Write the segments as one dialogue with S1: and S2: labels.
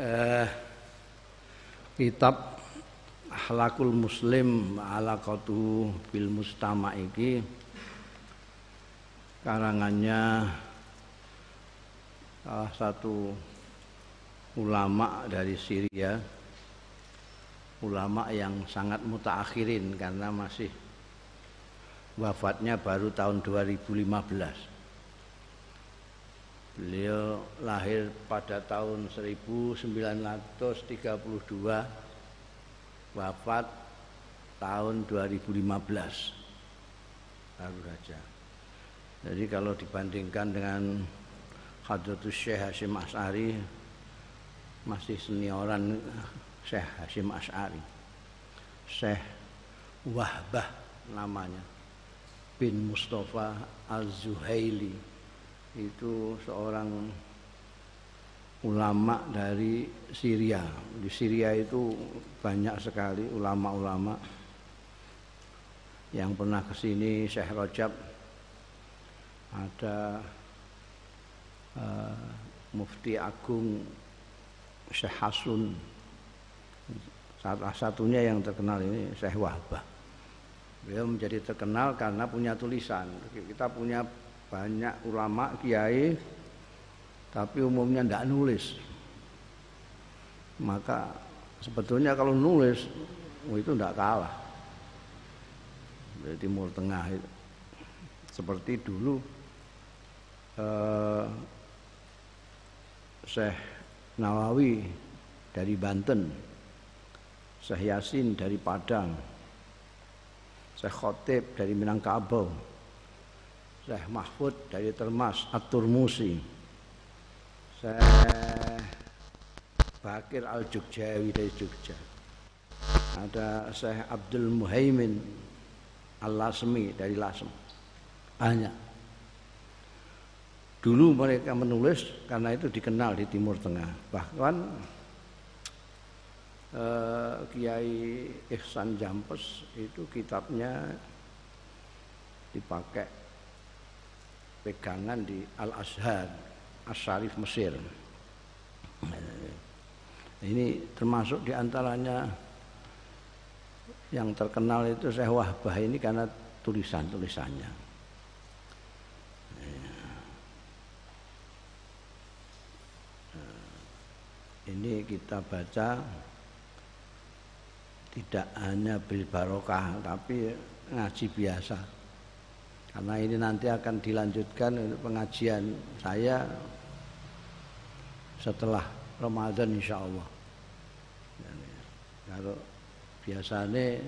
S1: eh, kitab Akhlakul Muslim Alaqatu bil Mustama iki karangannya salah satu ulama dari Syria ulama yang sangat mutaakhirin karena masih wafatnya baru tahun 2015 Beliau lahir pada tahun 1932 wafat tahun 2015 baru saja. Jadi kalau dibandingkan dengan Hadratus Syekh Hashim As'ari masih senioran Syekh Hashim As'ari. Syekh Wahbah namanya bin Mustafa Al-Zuhaili itu seorang ulama dari Syria. Di Syria itu banyak sekali ulama-ulama yang pernah ke sini Syekh Rajab. Ada uh, Mufti Agung Syekh Hasun. Salah satunya yang terkenal ini Syekh Wahbah. Beliau menjadi terkenal karena punya tulisan. Kita punya banyak ulama kiai tapi umumnya tidak nulis. Maka sebetulnya kalau nulis oh itu tidak kalah. Dari Timur Tengah itu. Seperti dulu eh, Syekh Nawawi dari Banten Syekh Yasin dari Padang Syekh Khotib dari Minangkabau Syekh Mahfud dari Termas At-Turmusi Syekh Bakir Al-Jogjawi dari Jogja. Ada Syekh Abdul Muhaimin Al-Lasmi dari Lasem. Banyak. Dulu mereka menulis karena itu dikenal di Timur Tengah. Bahkan eh, Kiai Ihsan Jampes itu kitabnya dipakai pegangan di Al Azhar Asyarif Mesir. Ini termasuk di antaranya yang terkenal itu Syekh Wahbah ini karena tulisan-tulisannya. Ini kita baca tidak hanya bil barokah tapi ngaji biasa karena ini nanti akan dilanjutkan pengajian saya setelah Ramadan insya Allah kalau biasanya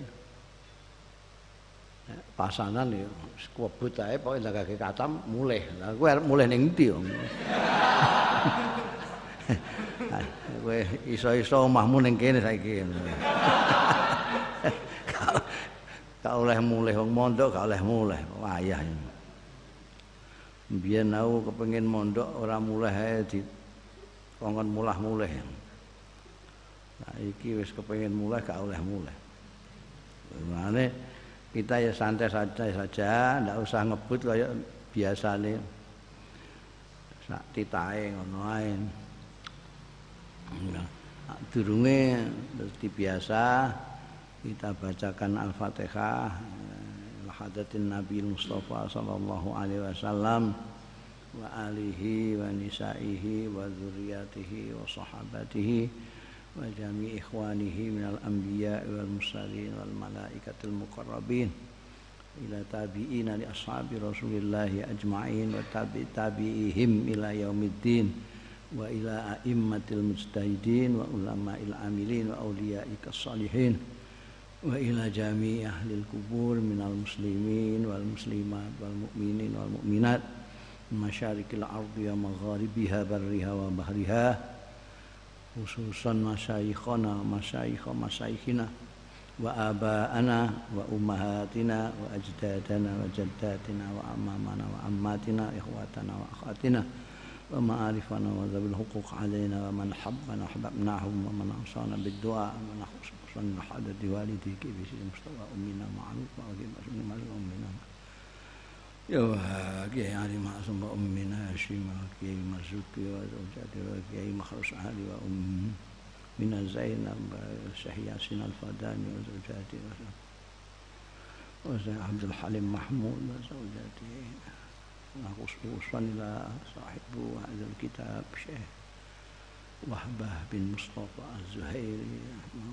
S1: eh, pasanan ya kuwebut ae pokoke kaki katam mulai lah kowe arep mulih ning ndi wong kowe iso-iso omahmu ning kene saiki gak oleh mulih wong mondok gak oleh mulih. Wayah biyen aku kepengin mondok ora mulih ae di kongkon mulah mulih nah iki wis kepengin mulih gak oleh mulih. Mane kita ya santai saja saja, ndak usah ngebut kayak biasane. Sak titahe ngono ae. Nah, durunge biasa kita bacakan Al-Fatihah hadatin Nabi Mustafa sallallahu alaihi wasallam wa alihi wa nisaihi wa dzurriyyatihi wa sahabatihi wa jami ikhwanihi minal anbiya wal mursalin wal malaikatil muqarrabin. Ila tabi'ina li ashabi rasulillahi ajma'in wa tabi tabi'ihim ila yaumiddin wa ila a'immatil mujtahidin wa ulama'il amilin wa awliya'ika salihin وإلى جميع أهل القبور من المسلمين والمسلمات والمؤمنين والمؤمنات من مشارق الأرض ومغاربها برها وبحرها خصوصا مشايخنا مشايخ مشايخنا وآباءنا وأمهاتنا وأجدادنا وجداتنا وأمامنا وأماتنا إخواتنا وأخواتنا ومعارفنا وذوي الحقوق علينا ومن حبنا أحببناهم ومن أوصانا بالدعاء ومن وصلنا حدث والدي كيف يصير مستوى أمنا معروف وكيف ما أمنا يوها كي يعني ما أسمى أمنا شيما كي مرزوكي وزوجاتي وكي مخرص أهلي وأم من زينب سحياسين الفداني وزوجاتي عبد الحليم محمود وزوجاتي. وصلا إلى صاحب هذا الكتاب شيخ وهبة بن مصطفى الزهيري. رحمه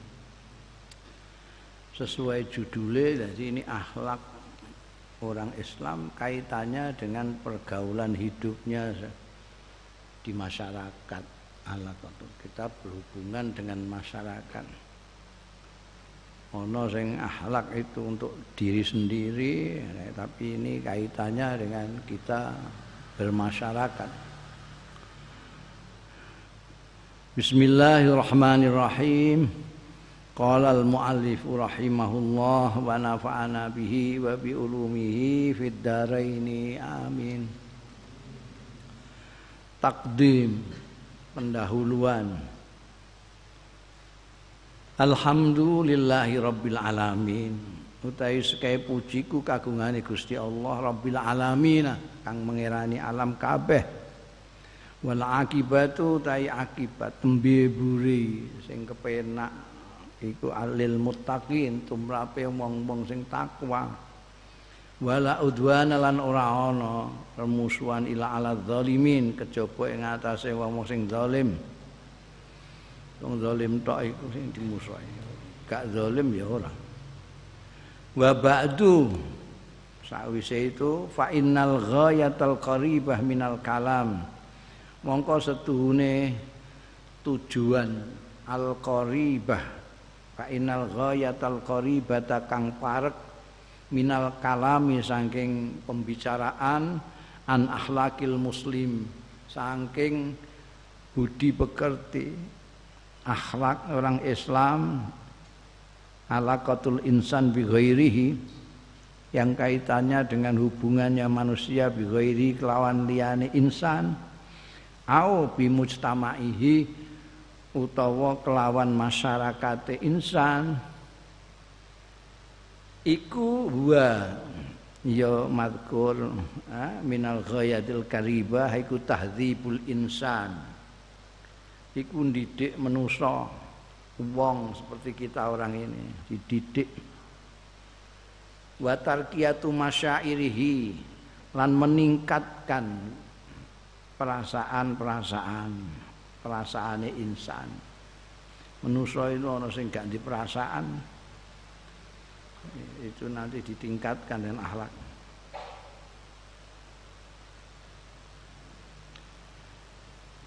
S1: Sesuai judulnya jadi ini akhlak orang Islam kaitannya dengan pergaulan hidupnya di masyarakat. Kita berhubungan dengan masyarakat. Ono sing akhlak itu untuk diri sendiri tapi ini kaitannya dengan kita bermasyarakat. Bismillahirrahmanirrahim Qala al-muallif rahimahullah wa nafa'ana bihi wa bi ulumihi fid amin. Takdim pendahuluan. Alhamdulillahi rabbil alamin. Utawi sekaya pujiku kagungane Gusti Allah rabbil alamin kang mengerani alam kabeh. Wal akibatu tai akibat tembe buri sing kepenak iku alil muttaqin tumrape wong-wong sing takwa. Wala udwana lan ora ana permusuhan ila ala zalimin kejaba ing atase wong sing zalim. Wong zalim tok iku sing dimusuhi. Gak zalim ya ora. Wa ba'du sawise itu fa innal ghayatal qaribah minal kalam. Mongko setuhune tujuan al qaribah fa innal ghayatal qaribata kang parek minal kalami saking pembicaraan an akhlakil muslim saking budi pekerti akhlak orang Islam alaqatul insan bi ghairihi yang kaitannya dengan hubungannya manusia bi ghairi kelawan liyane insan au bi mujtamaihi utawa kelawan masyarakat insan iku huwa. Ya madkur minal ghayatil karibah iku tahdzibul insan. Iku didik menusa wong seperti kita orang ini dididik. Wa tarkiyatu masyairihi lan meningkatkan perasaan-perasaan perasaane insan. Manusia itu orang sing gak di perasaan itu nanti ditingkatkan dengan akhlak.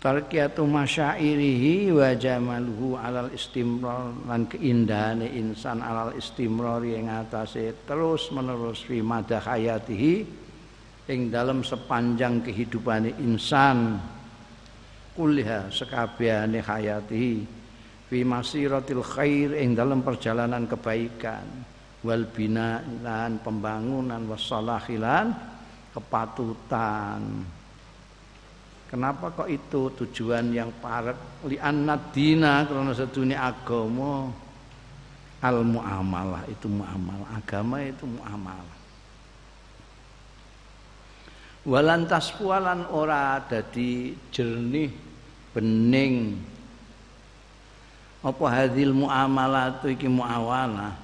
S1: Tarkiyatu masyairihi wa jamaluhu alal istimrar lan keindahan insan alal istimrar yang atase terus menerus fi madah hayatihi ing dalam sepanjang kehidupan insan kulliha sekabehane hayati fi masiratil khair ing dalam perjalanan kebaikan wal bina lan pembangunan wassalahilan kepatutan. Kenapa kok itu tujuan yang parek? Li dina karena sedunia agama. Al muamalah itu muamalah. Agama itu muamalah walantas pualan ora dadi jernih bening. Apa hadil muamalah itu iki muawalah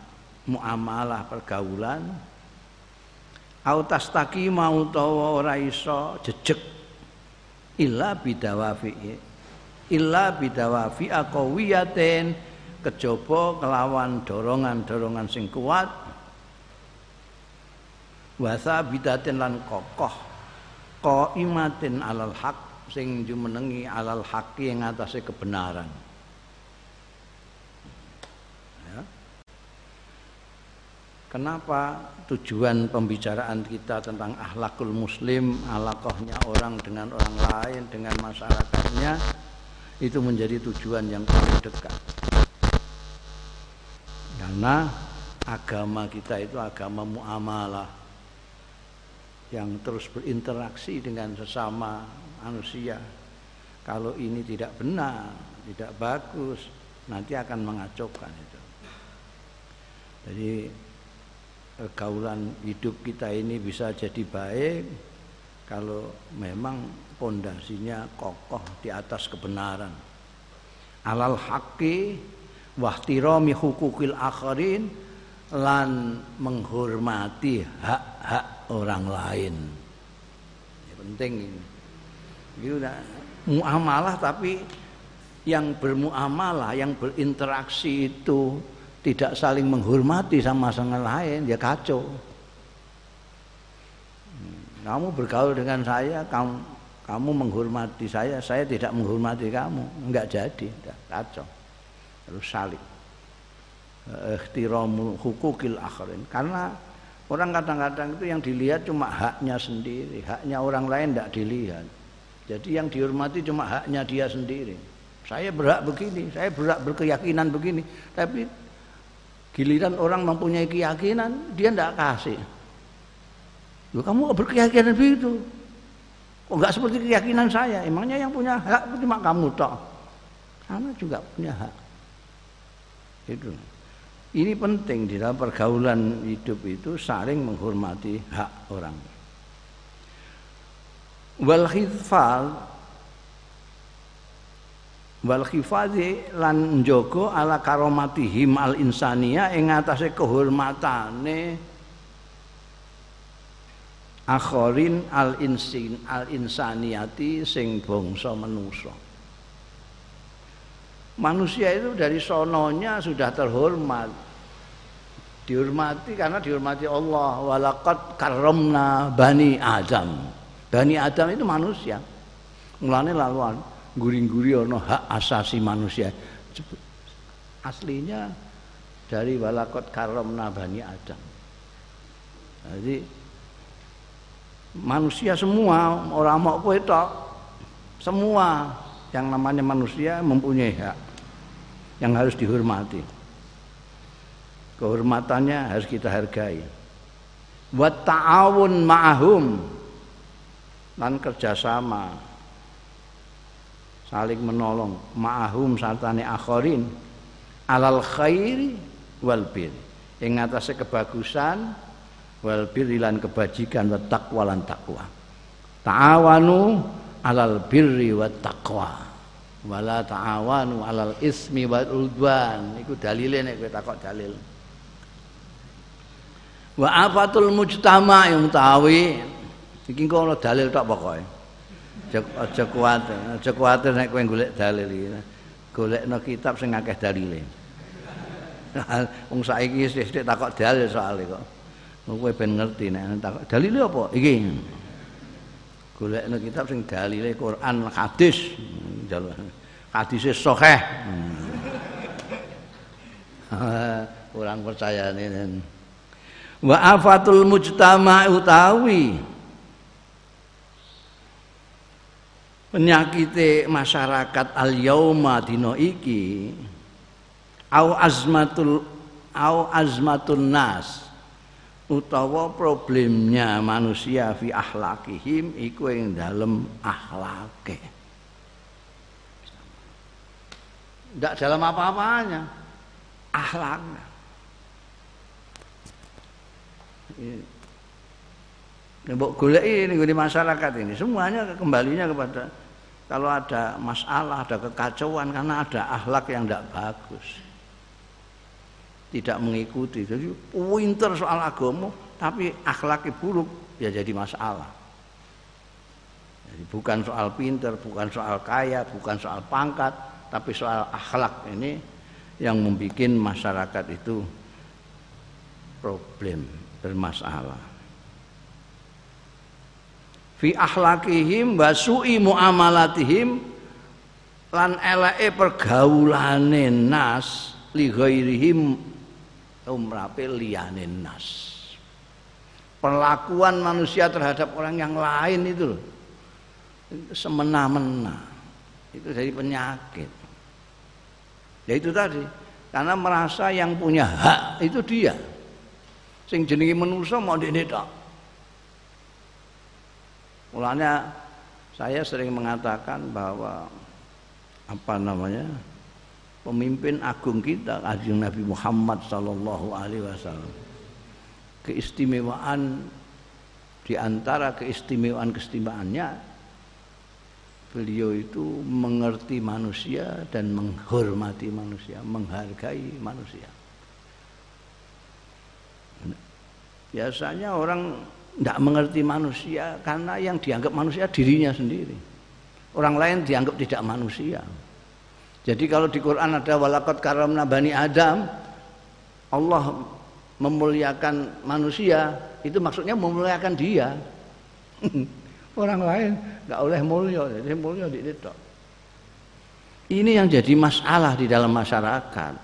S1: muamalah pergaulan. Au tastaki mau tawa ora iso jejeg. Illa bidawafi. Illa bidawafi aqawiyatin. Kejaba kelawan dorongan-dorongan sing kuat. Wasa bidatin lan kokoh qaimatin alal haq sing jumenengi alal haqi yang atasnya kebenaran ya. Kenapa tujuan pembicaraan kita tentang akhlakul muslim, alakohnya orang dengan orang lain, dengan masyarakatnya itu menjadi tujuan yang paling dekat. Karena agama kita itu agama muamalah yang terus berinteraksi dengan sesama manusia. Kalau ini tidak benar, tidak bagus, nanti akan mengacaukan itu. Jadi pergaulan hidup kita ini bisa jadi baik kalau memang pondasinya kokoh di atas kebenaran. Alal haqqi wahtirami hukukil akharin lan menghormati hak-hak orang lain. Ya, penting ini. Itu muamalah tapi yang bermuamalah, yang berinteraksi itu tidak saling menghormati sama sama lain ya kacau. Hmm, kamu bergaul dengan saya kamu kamu menghormati saya saya tidak menghormati kamu. Enggak jadi enggak, kacau. Harus saling. Ihtiramu hukukil akhirin. Karena orang kadang-kadang itu yang dilihat cuma haknya sendiri haknya orang lain tidak dilihat jadi yang dihormati cuma haknya dia sendiri saya berhak begini saya berhak berkeyakinan begini tapi Giliran orang mempunyai keyakinan, dia tidak kasih. Loh, kamu berkeyakinan begitu. Kok enggak seperti keyakinan saya? Emangnya yang punya hak cuma kamu toh. Kamu juga punya hak. Itu. Ini penting di dalam pergaulan hidup itu saling menghormati hak orang. Wal khidfal wal khifadhi lan njogo ala karomatihim al insania ing atase kehormatane akhirin al insin al insaniati sing bangsa manusa manusia itu dari sononya sudah terhormat. Dihormati karena dihormati Allah. Walaqad karramna bani adam. Bani adam itu manusia. Mulane laluan guri-guri ono hak asasi manusia. Aslinya dari walakot karom nabani adam. Jadi manusia semua orang mau kue semua yang namanya manusia mempunyai hak yang harus dihormati. Kehormatannya harus kita hargai. Buat ta'awun ma'ahum. Dan kerjasama. Saling menolong. Ma'ahum sartane akhirin alal khairi wal bir. Ing atase kebagusan wal bir lan kebajikan wa taqwa lan takwa ta'awanu alal birri wa taqwa wala ta'awanu alal ismi wal udwan. Iku dalile nek kowe takok dalil. Wa afatul mujtama yang tawi iki kok ana dalil tok pokoke. Aja kuwatir aja kuwatir nek kowe golek dalil iki. Golekno kitab sing akeh dalile. Wong saiki sithik takok dalil soalé kok. Kowe ben ngerti nek takok dalile apa? Iki. Golekno kitab sing dalile Quran hadis hadise sahih. Kurang percaya ini. Wa afatul mujtama utawi. Penyakit masyarakat al yauma dino iki au azmatul au azmatun nas utawa problemnya manusia fi akhlakihim iku ing dalem akhlake tidak dalam apa-apanya akhlaknya Mbok golek ini di masyarakat ini semuanya kembalinya kepada kalau ada masalah, ada kekacauan karena ada akhlak yang tidak bagus. Tidak mengikuti. Jadi pinter soal agama tapi akhlaknya buruk ya jadi masalah. Bukan soal pinter, bukan soal kaya, bukan soal pangkat, tapi soal akhlak ini yang membuat masyarakat itu problem, bermasalah fi akhlakihim wa su'i muamalatihim lan eleke pergaulane nas li ghairihim umrape liyane nas. Perlakuan manusia terhadap orang yang lain itu. Semena-mena. Itu jadi penyakit. Ya itu tadi. Karena merasa yang punya hak itu dia. Sing jenenge manusia mau dene tok. Mulanya saya sering mengatakan bahwa apa namanya pemimpin agung kita Kanjeng Nabi Muhammad sallallahu alaihi wasallam keistimewaan di antara keistimewaan-keistimewaannya beliau itu mengerti manusia dan menghormati manusia, menghargai manusia. Biasanya orang tidak mengerti manusia karena yang dianggap manusia dirinya sendiri. Orang lain dianggap tidak manusia. Jadi kalau di Quran ada walakot karamna bani Adam, Allah memuliakan manusia itu maksudnya memuliakan dia orang lain nggak oleh mulia jadi mulia di itu ini yang jadi masalah di dalam masyarakat.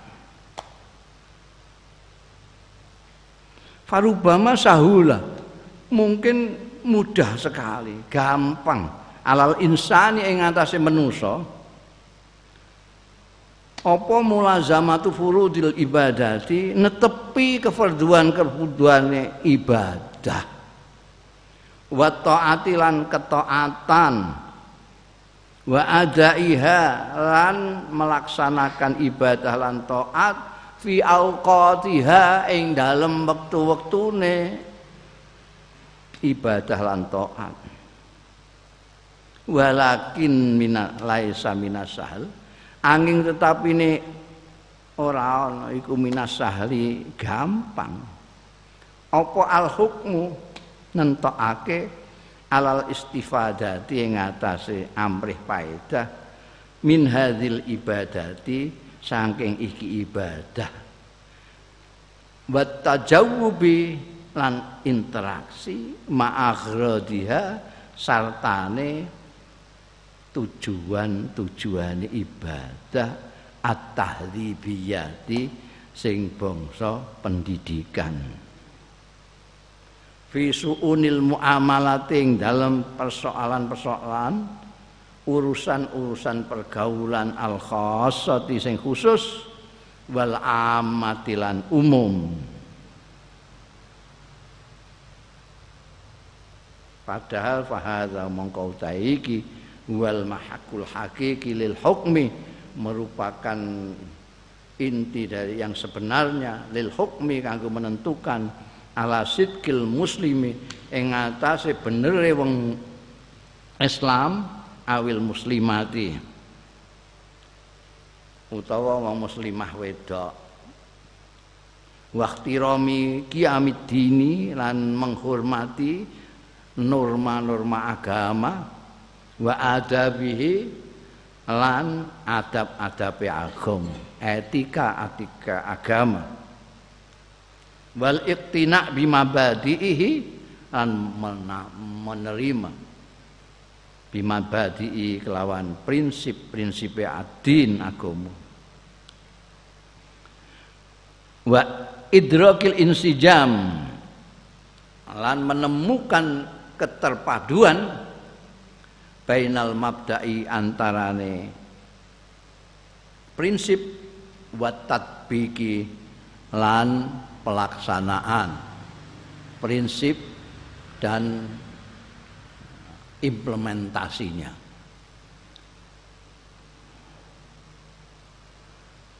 S1: Farubama sahula mungkin mudah sekali gampang. Alal insani ing atase manusa. Apa mulazamatu furudil ibadati? Netepi kefarduan-kefarduane ibadah wa taati lan ketaatan. Wa adaiha lan melaksanakan ibadah lan taat fi auqatiha ing dalem wektu-wektune. Ibadah lan taat. Walakin mina laisa minasahal angin tetapi ini ora ana iku minas sahli gampang. Apa al hukmu nentokake alal istifadati ing atase amrih paedah min hadzil ibadati saking iki ibadah. Wa tajawubi lan interaksi ma'aghradiha sartane tujuan-tujuan ibadah at-tahdhibiyati sing bangsa pendidikan fi suunil muamalati dalam persoalan-persoalan urusan-urusan pergaulan al khassati sing khusus wal amatilan umum. Padahal fahadha mongkau taiki wal mahakul hakiki lil hukmi merupakan inti dari yang sebenarnya lil hukmi kanggo menentukan ala sidkil muslimi ing atase benere wong Islam awil muslimati. Utawa wong muslimah wedok. Waktirami kiamid dini lan menghormati norma-norma agama wa adabihi lan adab-adabe agam etika etika agama wal iktina bimabadihi lan menerima. Bimabadihi kelawan prinsip-prinsip adin agama. Wa idrakil insijam lan menemukan keterpaduan bainal mabda'i antarane prinsip wa tatbiki lan pelaksanaan prinsip dan implementasinya.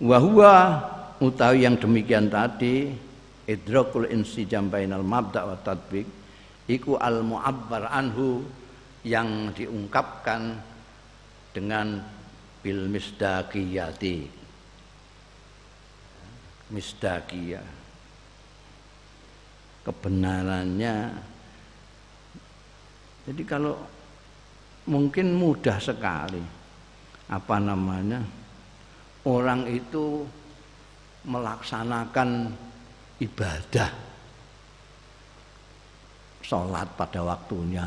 S1: Wahwa utawi yang demikian tadi idrakul insijam bainal mabda' wa tatbik iku al mu'abbar anhu yang diungkapkan dengan bil misdaqiyati. Misdaqiyah kebenarannya. Jadi kalau mungkin mudah sekali. Apa namanya? Orang itu melaksanakan ibadah. Sholat pada waktunya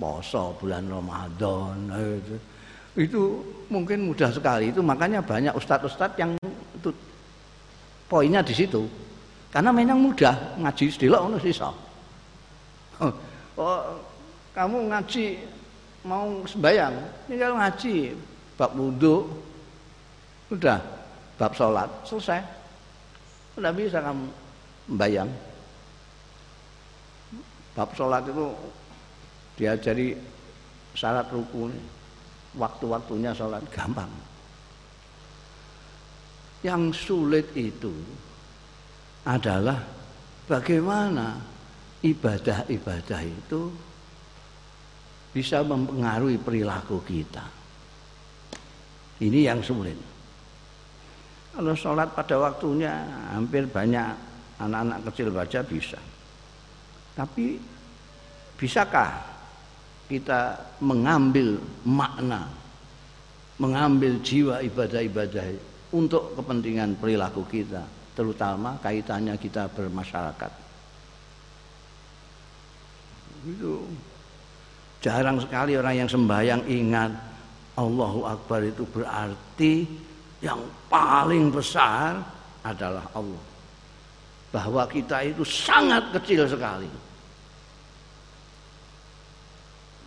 S1: poso bulan Ramadan itu, itu mungkin mudah sekali. Itu makanya banyak ustadz-ustadz yang itu. Poinnya di situ Karena memang mudah ngaji sedelok ngono sisa. Oh, oh, kamu ngaji mau sembayang, tinggal ngaji bab wudhu, udah bab sholat selesai. Udah bisa kamu membayang. Bab sholat itu diajari syarat rukun, waktu-waktunya sholat gampang. Yang sulit itu adalah bagaimana ibadah-ibadah itu bisa mempengaruhi perilaku kita. Ini yang sulit. Kalau sholat pada waktunya hampir banyak anak-anak kecil baca bisa. Tapi bisakah kita mengambil makna, mengambil jiwa ibadah-ibadah untuk kepentingan perilaku kita, terutama kaitannya kita bermasyarakat. Itu jarang sekali orang yang sembahyang ingat Allahu Akbar itu berarti yang paling besar adalah Allah. Bahwa kita itu sangat kecil sekali.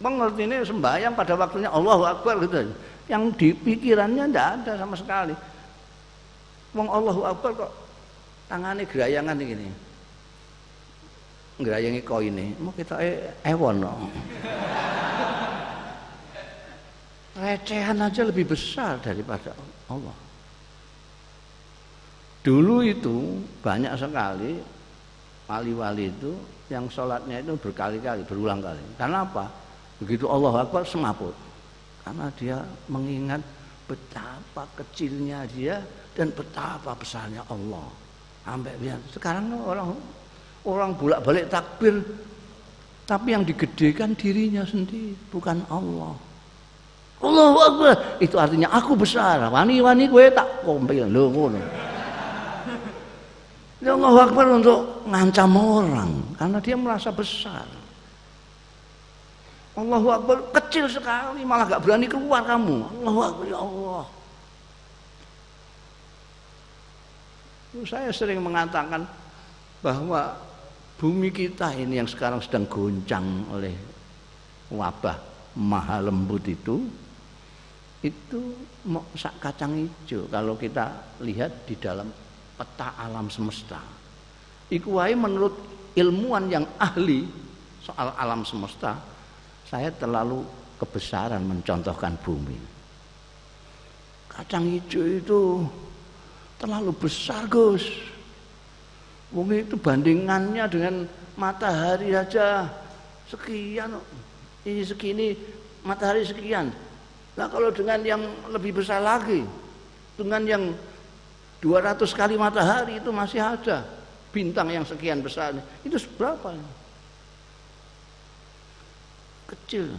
S1: Mengerti ini sembahyang pada waktunya Allahu Akbar gitu. Yang di pikirannya tidak ada sama sekali. Wong Allahu Akbar kok tangannya gerayangan gini. Gerayangi ini, mau kita e ewon no. Recehan aja lebih besar daripada Allah. Dulu itu banyak sekali wali-wali itu yang sholatnya itu berkali-kali, berulang kali. Karena apa? Begitu Allah Akbar semaput. Karena dia mengingat betapa kecilnya dia dan betapa besarnya Allah. Biar sekarang orang orang bolak-balik takbir tapi yang digedekan dirinya sendiri bukan Allah. Allahu Akbar itu artinya aku besar. Wani-wani gue tak kompil lho ngono. Allahu Akbar untuk ngancam orang karena dia merasa besar. Allahu Akbar kecil sekali malah gak berani keluar kamu. Allahu Akbar ya Allah. Saya sering mengatakan bahwa bumi kita ini yang sekarang sedang goncang oleh wabah maha lembut itu itu mau sak kacang hijau kalau kita lihat di dalam peta alam semesta. Iku menurut ilmuwan yang ahli soal alam semesta, saya terlalu kebesaran mencontohkan bumi. Kacang hijau itu terlalu besar Gus. Mungkin itu bandingannya dengan matahari aja. Sekian ini segini matahari sekian. Nah kalau dengan yang lebih besar lagi dengan yang 200 kali matahari itu masih ada. Bintang yang sekian besar itu seberapa? Kecil.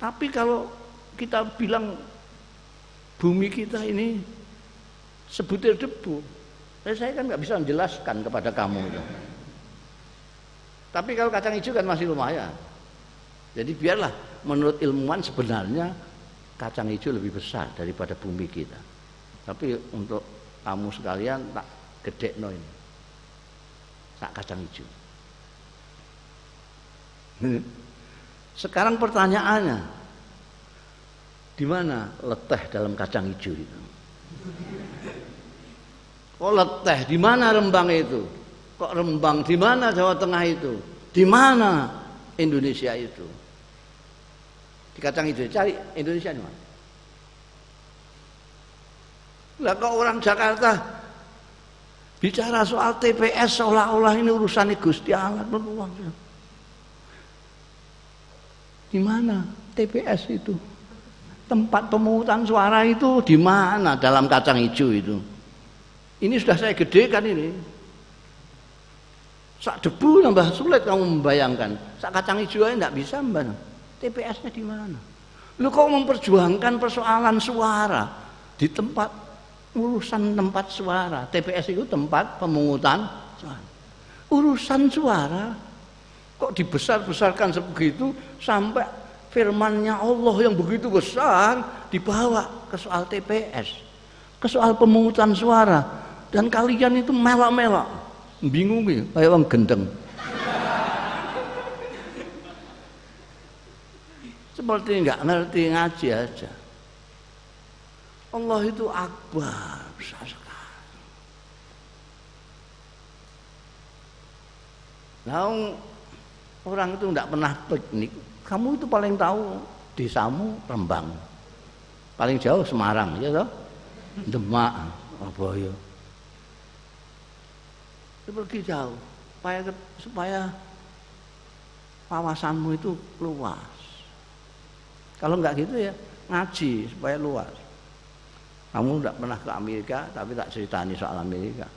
S1: Tapi kalau kita bilang bumi kita ini sebutir debu. Eh, saya kan nggak bisa menjelaskan kepada kamu itu. Tapi kalau kacang hijau kan masih lumayan. Jadi biarlah menurut ilmuwan sebenarnya kacang hijau lebih besar daripada bumi kita. Tapi untuk kamu sekalian tak gede no ini. Tak kacang hijau. Sekarang pertanyaannya, di mana leteh dalam kacang hijau itu? Kok leteh? Di mana Rembang itu? Kok Rembang? Di mana Jawa Tengah itu? Di mana Indonesia itu? Di kacang itu cari Indonesia di mana? Lah kok orang Jakarta bicara soal TPS seolah-olah ini urusan Gusti Allah Di mana TPS itu? Tempat pemungutan suara itu di mana dalam kacang hijau itu? Ini sudah saya gedekan ini. Sak debu nambah sulit kamu membayangkan. Sak kacang hijau aja enggak bisa mbak. TPS-nya di mana? Lu kok memperjuangkan persoalan suara di tempat urusan tempat suara. TPS itu tempat pemungutan suara. Urusan suara kok dibesar-besarkan sebegitu sampai firmannya Allah yang begitu besar dibawa ke soal TPS, ke soal pemungutan suara dan kalian itu melak-melak bingung kayak wong gendeng. Seperti nggak ngerti ngaji aja. Allah itu akbar besar sekali. Nah, orang itu nggak pernah piknik. Kamu itu paling tahu desamu Rembang. Paling jauh Semarang, ya toh? Demak, Surabaya. Itu pergi jauh supaya supaya wawasanmu itu luas. Kalau enggak gitu ya ngaji supaya luas. Kamu enggak pernah ke Amerika tapi tak ceritani soal Amerika.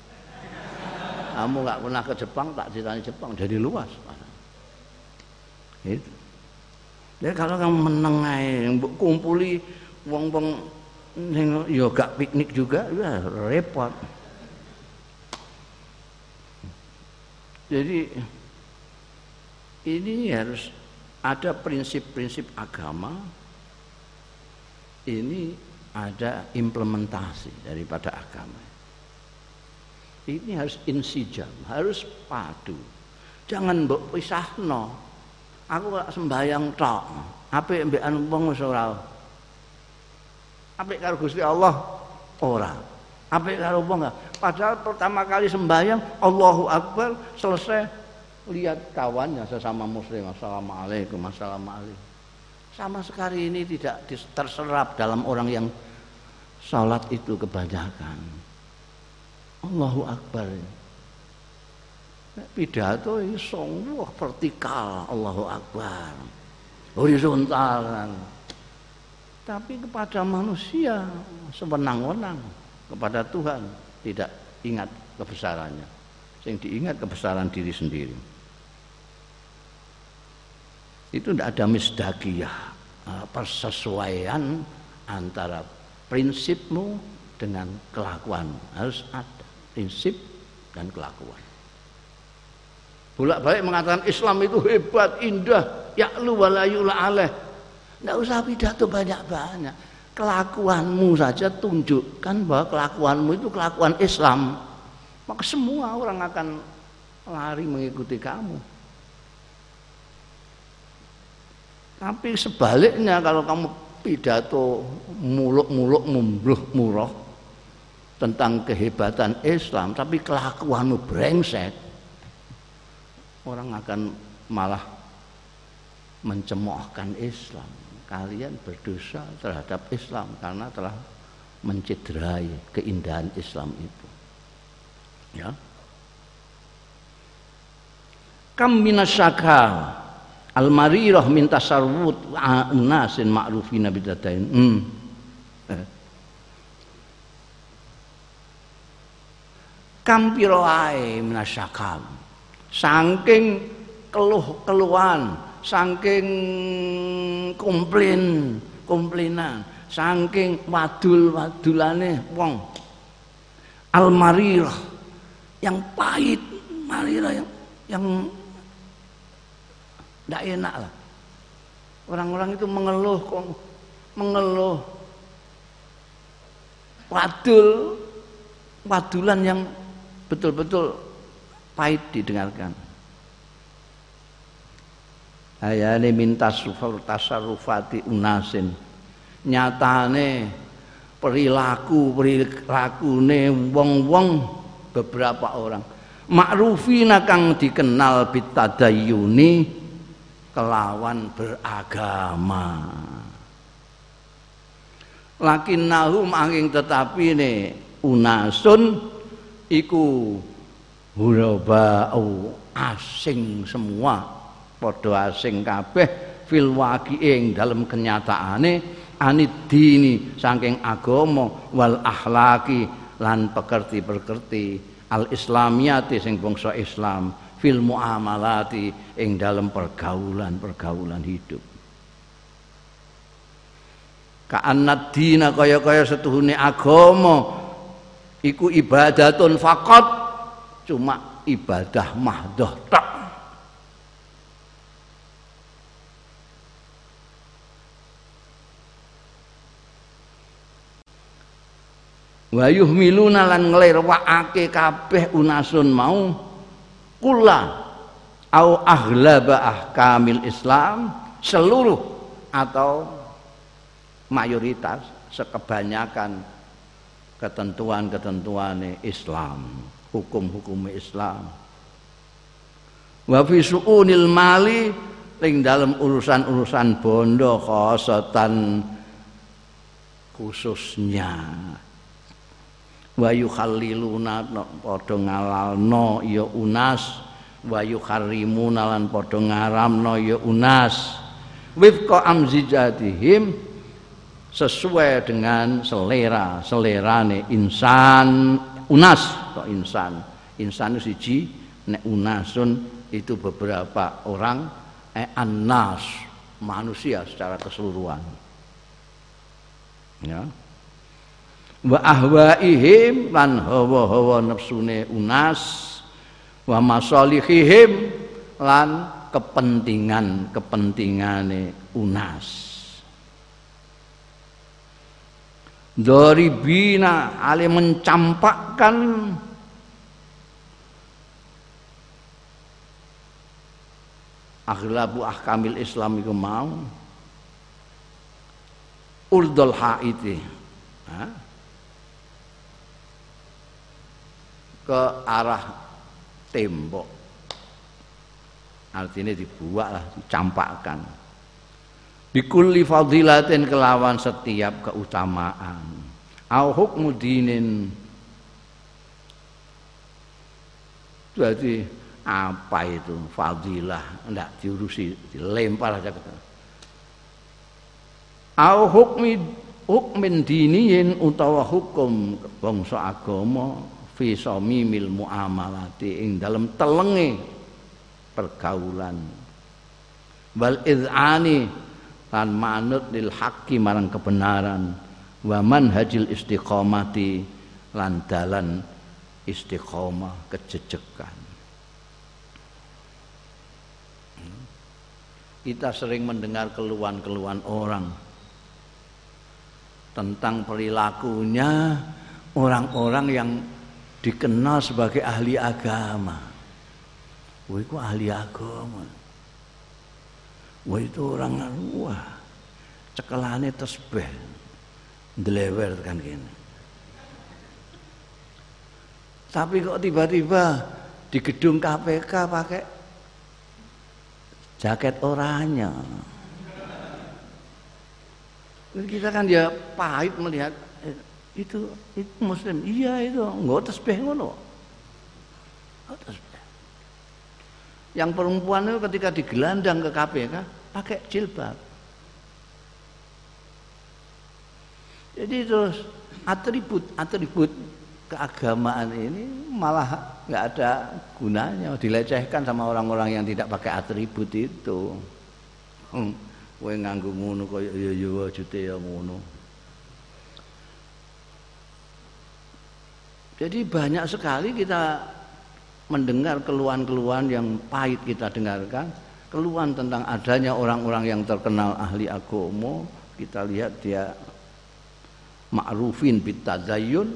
S1: Kamu enggak pernah ke Jepang tak ceritani Jepang jadi luas. Itu. Ya kalau kamu menengai kumpuli wong-wong yang ya gak piknik juga ya repot. Jadi ini harus ada prinsip-prinsip agama ini ada implementasi daripada agama. Ini harus insijam harus padu. Jangan mbok pisahno aku gak sembayang tok. Apik mbekan wong wis ora. Apik karo Gusti Allah? Ora. Apik karo wong Padahal pertama kali sembahyang Allahu Akbar selesai. Lihat kawannya sesama muslim. Assalamualaikum Assalamualaikum. Sama sekali ini tidak terserap dalam orang yang sholat itu kebanyakan. Allahu Akbar pidato itu sungguh vertikal. Allahu Akbar. Horizontal. Tapi kepada manusia sewenang-wenang. Kepada Tuhan tidak ingat kebesarannya. Yang diingat kebesaran diri sendiri. Itu tidak ada misdakiyah. Eh, persesuaian antara prinsipmu dengan kelakuan. Harus ada prinsip dan kelakuan bolak-balik mengatakan Islam itu hebat indah ya'lu walayula aleh. Tidak usah pidato banyak-banyak. Kelakuanmu saja tunjukkan bahwa kelakuanmu itu kelakuan Islam. Maka semua orang akan lari mengikuti kamu. Tapi sebaliknya kalau kamu pidato muluk-muluk mumbluh murah tentang kehebatan Islam tapi kelakuanmu brengsek orang akan malah mencemoohkan Islam kalian berdosa terhadap Islam karena telah mencederai keindahan Islam itu. Ya. Kam minasyaka al-marirah min tasarwut unasin ma'rufina bidadain. Hmm. Eh. Kam minasyakam. Saking keluh-keluhan saking komplain komplainan saking wadul-wadulane wong. Almarirah yang pahit marirah yang yang tidak enak lah. Orang-orang itu mengeluh kok mengeluh. Wadul wadulan yang betul-betul pahit didengarkan. Ayane minta sufur tasarrufati unasin. Nyatane perilaku perilakune wong-wong beberapa orang. Makrufina kang dikenal bitadayuni kelawan beragama. Lakin nahum angin tetapi ne unasun iku hurabau asing semua padha asing kabeh fil waqi'ing dalam kenyataane anidini saking agama wal akhlaki lan pekerti-pekerti al islamiyati sing bangsa Islam fil muamalati ing dalam pergaulan-pergaulan hidup. Ka'annad dina kaya-kaya setuhune agama iku ibadatun faqat cuma ibadah mahdoh tak wa yuhmiluna lan nglirwakake kabeh unasun mau kula au aghlaba ahkamil Islam seluruh atau mayoritas sekebanyakan ketentuan-ketentuan Islam hukum-hukum Islam. Wa fi su'unil mali ing dalam urusan-urusan bondo khosatan khususnya. Wa yukhalliluna padha ngalalno ya unas. Wa yukharrimuna lan padha ngaramno ya unas. Wifqa amzijatihim sesuai dengan selera selerane insan unas atau insan. Insan itu siji nek unasun itu beberapa orang eh anas manusia secara keseluruhan. Ya. Wa ahwaihim lan hawa-hawa nafsune unas wa masalihihim lan kepentingan kepentingane unas bina ale mencampakkan aghlabu ahkamil Islam itu mau. Urdul haiti. Ke arah tembok. Artinya dibuat lah dicampakkan bikulli fadilatin kelawan setiap keutamaan. Au hukmu dinin. Jadi apa itu fadilah? Tidak diurusi dilempar aja ke au hukmi hukmin diniin utawa hukum bangsa agama fi samimil muamalati ing dalam telenge pergaulan. Wal izani lan manut lil haqqi marang kebenaran wa manhajil istiqomati lan dalan istiqomah kejejekan kita sering mendengar keluhan-keluhan orang tentang perilakunya orang-orang yang dikenal sebagai ahli agama. Itu ahli agama. Wah itu orang wah cekelane tesbih. Delewer kan gini. Tapi kok tiba-tiba di gedung KPK pakai jaket oranye. Kita kan dia pahit melihat itu itu muslim iya itu nggak tasbih ngono tasbih yang perempuan itu ketika digelandang ke KPK pakai jilbab. Jadi terus atribut atribut keagamaan ini malah nggak ada gunanya. Dilecehkan sama orang-orang yang tidak pakai atribut itu. Hmm, kowe ngono ya ya wujute ya ngono. Jadi banyak sekali kita mendengar keluhan-keluhan yang pahit kita dengarkan, keluhan tentang adanya orang-orang yang terkenal ahli agomo, kita lihat dia ma'rufin bitadayun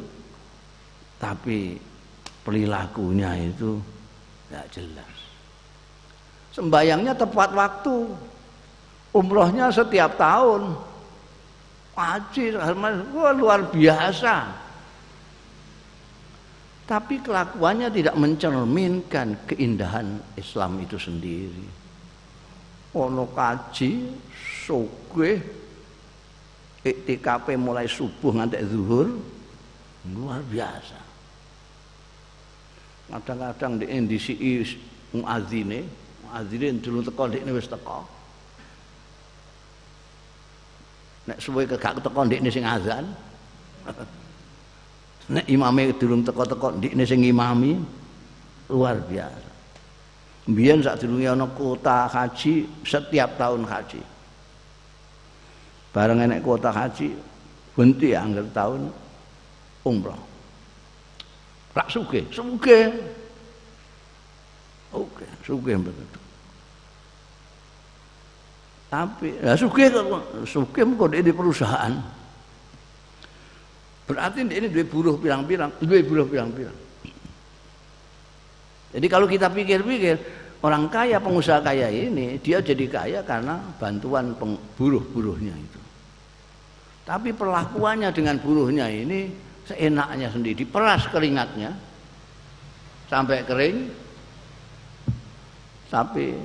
S1: tapi perilakunya itu tidak jelas. Sembayangnya tepat waktu. Umrohnya setiap tahun. Wajib, luar biasa tapi kelakuannya tidak mencerminkan keindahan Islam itu sendiri. Ono kaji, sugih, ITKP mulai subuh nganti zuhur, luar biasa. Kadang-kadang di indisi muazine, muazine dulu teko ndekne wis teko. Nek suwe kegak teko ndekne sing azan. Nek imame durung teko-teko ndikne sing ngimami luar biasa. Mbiyen sak durunge ana kota haji setiap tahun haji. Bareng enek kota haji bunti angger tahun umroh. Rak suge, suge. Oke, suge betul. Tapi, ya suge suge kok di perusahaan. Berarti ini dua buruh pirang-pirang, dua buruh pirang-pirang. Jadi kalau kita pikir-pikir orang kaya pengusaha kaya ini dia jadi kaya karena bantuan buruh-buruhnya itu. Tapi perlakuannya dengan buruhnya ini seenaknya sendiri, diperas keringatnya sampai kering, tapi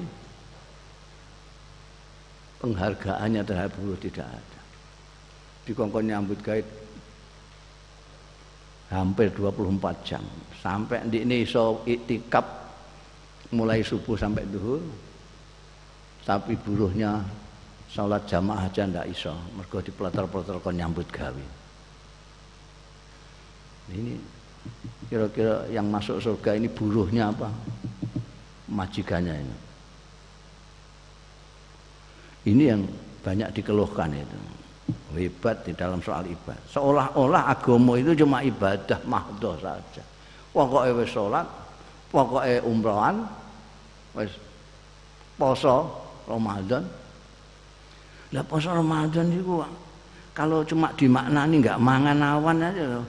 S1: penghargaannya terhadap buruh tidak ada. Di kongkong nyambut gaib hampir 24 jam. Sampai di ini iso iktikaf mulai subuh sampai duhur. Tapi buruhnya sholat jamaah aja ndak iso. Mergo dipeleter-peleter kon nyambut gawe. Ini kira-kira yang masuk surga ini buruhnya apa? Majikannya ini. Ini yang banyak dikeluhkan itu hebat di dalam soal ibadah. Seolah-olah agama itu cuma ibadah mahdoh saja. Pokoknya wis sholat pokoknya umrohan wis poso Ramadan. Lah poso Ramadan itu kalau cuma dimaknani nggak mangan awan aja loh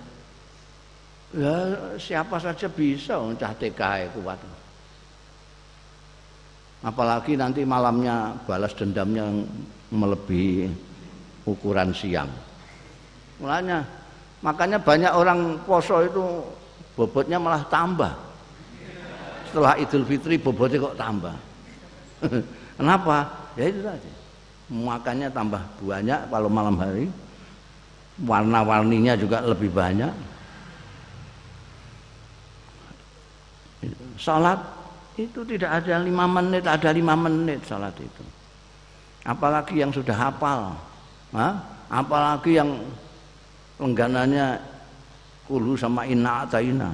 S1: ya siapa saja bisa cah TKI kuat. Apalagi nanti malamnya balas dendamnya melebihi ukuran siang. Mulanya makanya banyak orang poso itu bobotnya malah tambah. Setelah Idul Fitri bobotnya kok tambah. Kenapa? Ya itu tadi. Makannya tambah banyak kalau malam hari. Warna-warninya juga lebih banyak. Salat itu tidak ada lima menit ada lima menit salat itu. Apalagi yang sudah hafal Hah? apalagi yang lengganannya kulu sama inna ataina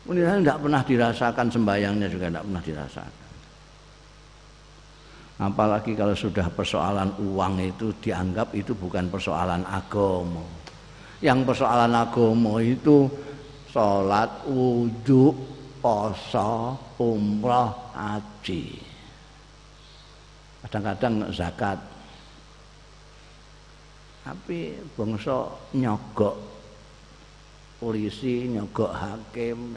S1: Kemudian tidak pernah dirasakan sembayangnya juga tidak pernah dirasakan. Apalagi kalau sudah persoalan uang itu dianggap itu bukan persoalan agama. Yang persoalan agama itu sholat, wudhu, poso, umrah, haji. Kadang-kadang zakat. Tapi bangsa nyogok polisi, nyogok hakim.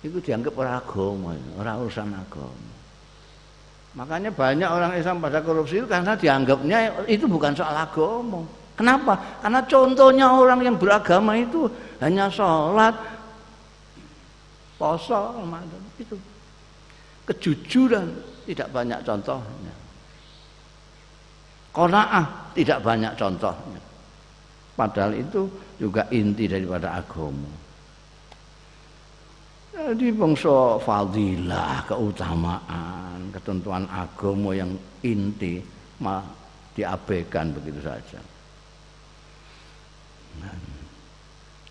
S1: Itu dianggap orang agama, orang urusan agama. Makanya banyak orang Islam pada korupsi itu karena dianggapnya itu bukan soal agama. Kenapa? Karena contohnya orang yang beragama itu hanya sholat, poso, itu kejujuran tidak banyak contohnya. Konaah tidak banyak contohnya. Padahal itu juga inti daripada agama. Jadi bangsa fadilah, keutamaan, ketentuan agama yang inti mah diabaikan begitu saja.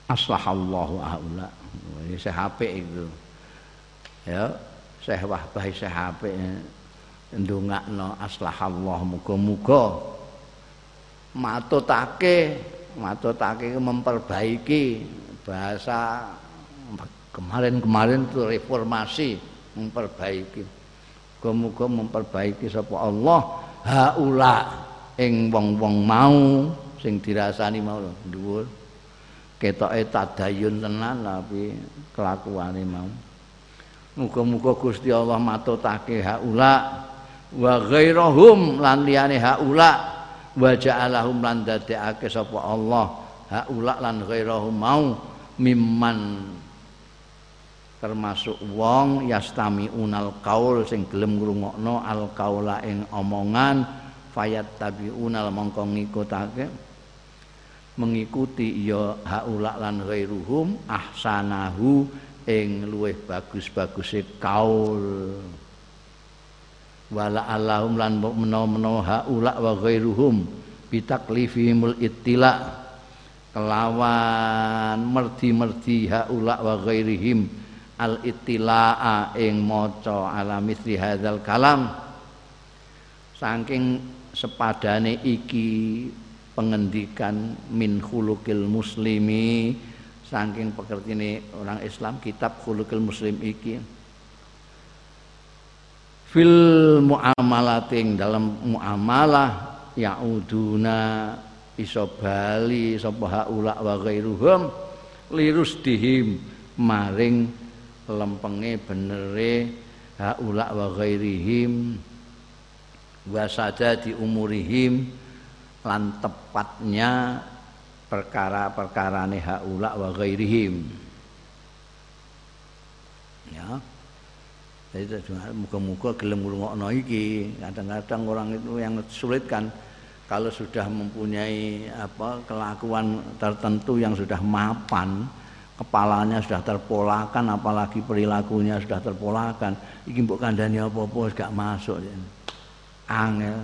S1: Aslahallahu aula. Ini saya HP itu. Ya, saya wahbah saya HP ndongakno aslahallah muga-muga matutake matutake memperbaiki bahasa kemarin-kemarin itu reformasi memperbaiki. Muga-muga memperbaiki sapa Allah. Haula ing wong-wong mau sing dirasani mau dhuwur. Ketoke tadayun tenan tapi kelakuane mau muga-muga Gusti Allah matutake haula wa ghairahum lan liyane haula wa ja'alahum lan dadekake sapa Allah. Haula lan ghairahum mau mimman termasuk wong yastami unal kaul sing gelem ngrungokno al kaula ing omongan. Fayat tabiunal mongko ngikutake. Mengikuti ya haula lan ghairuhum ahsanahu ing luweh bagus-baguse kaul. Wala allahum lan menawa-menawa haula wa ghairuhum bitaklifihimul ittila. Kelawan merdi-merdi haula wa ghairihim al ittilaa ing maca ala mithli hadzal kalam. Saking sepadane iki pengendikan min khuluqil muslimi saking pekertine orang Islam kitab khuluqil muslim iki. Fil muamalating dalam muamalah yauduna iso bali sapa haula wa lirus dihim maring lempenge benere haula wa ghairihim wa di umurihim lan tepatnya perkara-perkara ne haula wa ghairihim. Ya. Jadi muka-muka gelem ngrungokno iki. Kadang-kadang orang itu yang sulit kan kalau sudah mempunyai apa kelakuan tertentu yang sudah mapan kepalanya sudah terpolakan apalagi perilakunya sudah terpolakan iki mbok kandhani apa-apa gak masuk. Angel.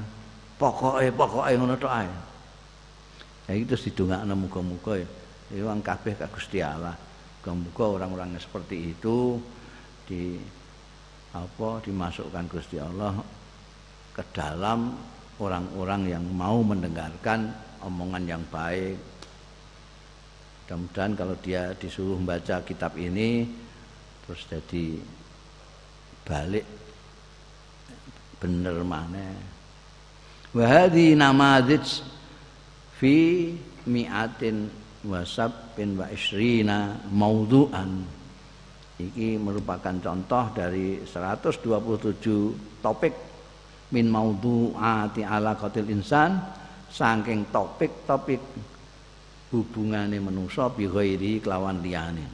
S1: Pokoke pokoke ngono tok ae ya itu sidongakno muga-muga ya. Itu wong kabeh ka Gusti Allah. Muga orang-orang seperti itu di apa dimasukkan Gusti Allah ke dalam orang-orang yang mau mendengarkan omongan yang baik. Mudah-mudahan kalau dia disuruh membaca kitab ini terus jadi balik bener mana wa hadhi namadzij fi mi'atin wa sabbin wa isrina maudhu'an iki merupakan contoh dari 127 topik. Min maudhu'ati ala qatil insan saking topik-topik hubungane manusa bi ghairi kelawan liyane.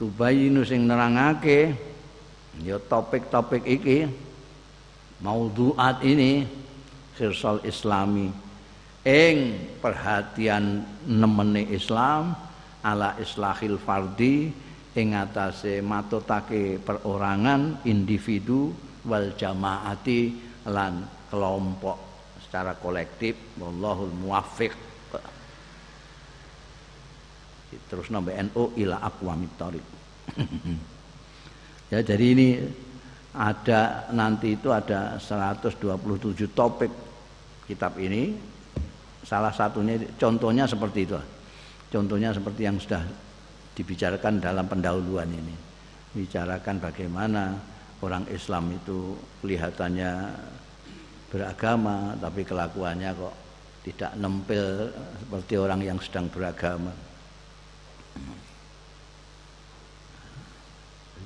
S1: Tubayinu sing nerangake ya topik-topik iki maudhuat ini khirsal islami. Ing perhatian nemene Islam ala islahil fardi ing atase matutake perorangan individu wal jamaati lan kelompok secara kolektif. Wallahul muwaffiq. Terus nambah NU ila aqwamit ya jadi ini ada nanti itu ada 127 topik kitab ini salah satunya contohnya seperti itu contohnya seperti yang sudah dibicarakan dalam pendahuluan ini bicarakan bagaimana orang Islam itu kelihatannya beragama tapi kelakuannya kok tidak nempel seperti orang yang sedang beragama.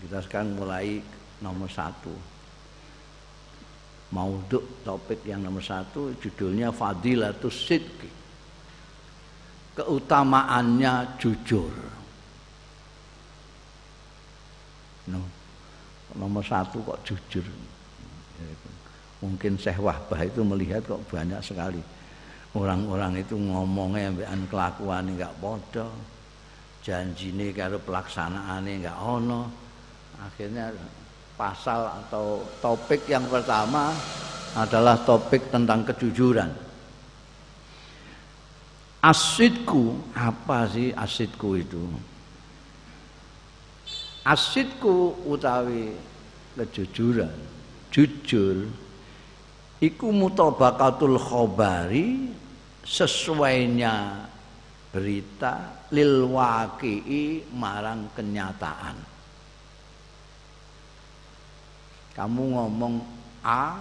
S1: Kita sekarang mulai nomor satu. Mauduk topik yang nomor satu judulnya Fadilatus Sidki. Keutamaannya jujur. No. Nomor satu kok jujur mungkin Syekh Wahbah itu melihat kok banyak sekali orang-orang itu ngomongnya ambekan kelakuan enggak podo janjine karo pelaksanaane enggak ono akhirnya pasal atau topik yang pertama adalah topik tentang kejujuran. Asidku apa sih asidku itu? Asidku utawi kejujuran jujur iku mutabaqatul khobari sesuainya berita lil waqi'i marang kenyataan kamu ngomong A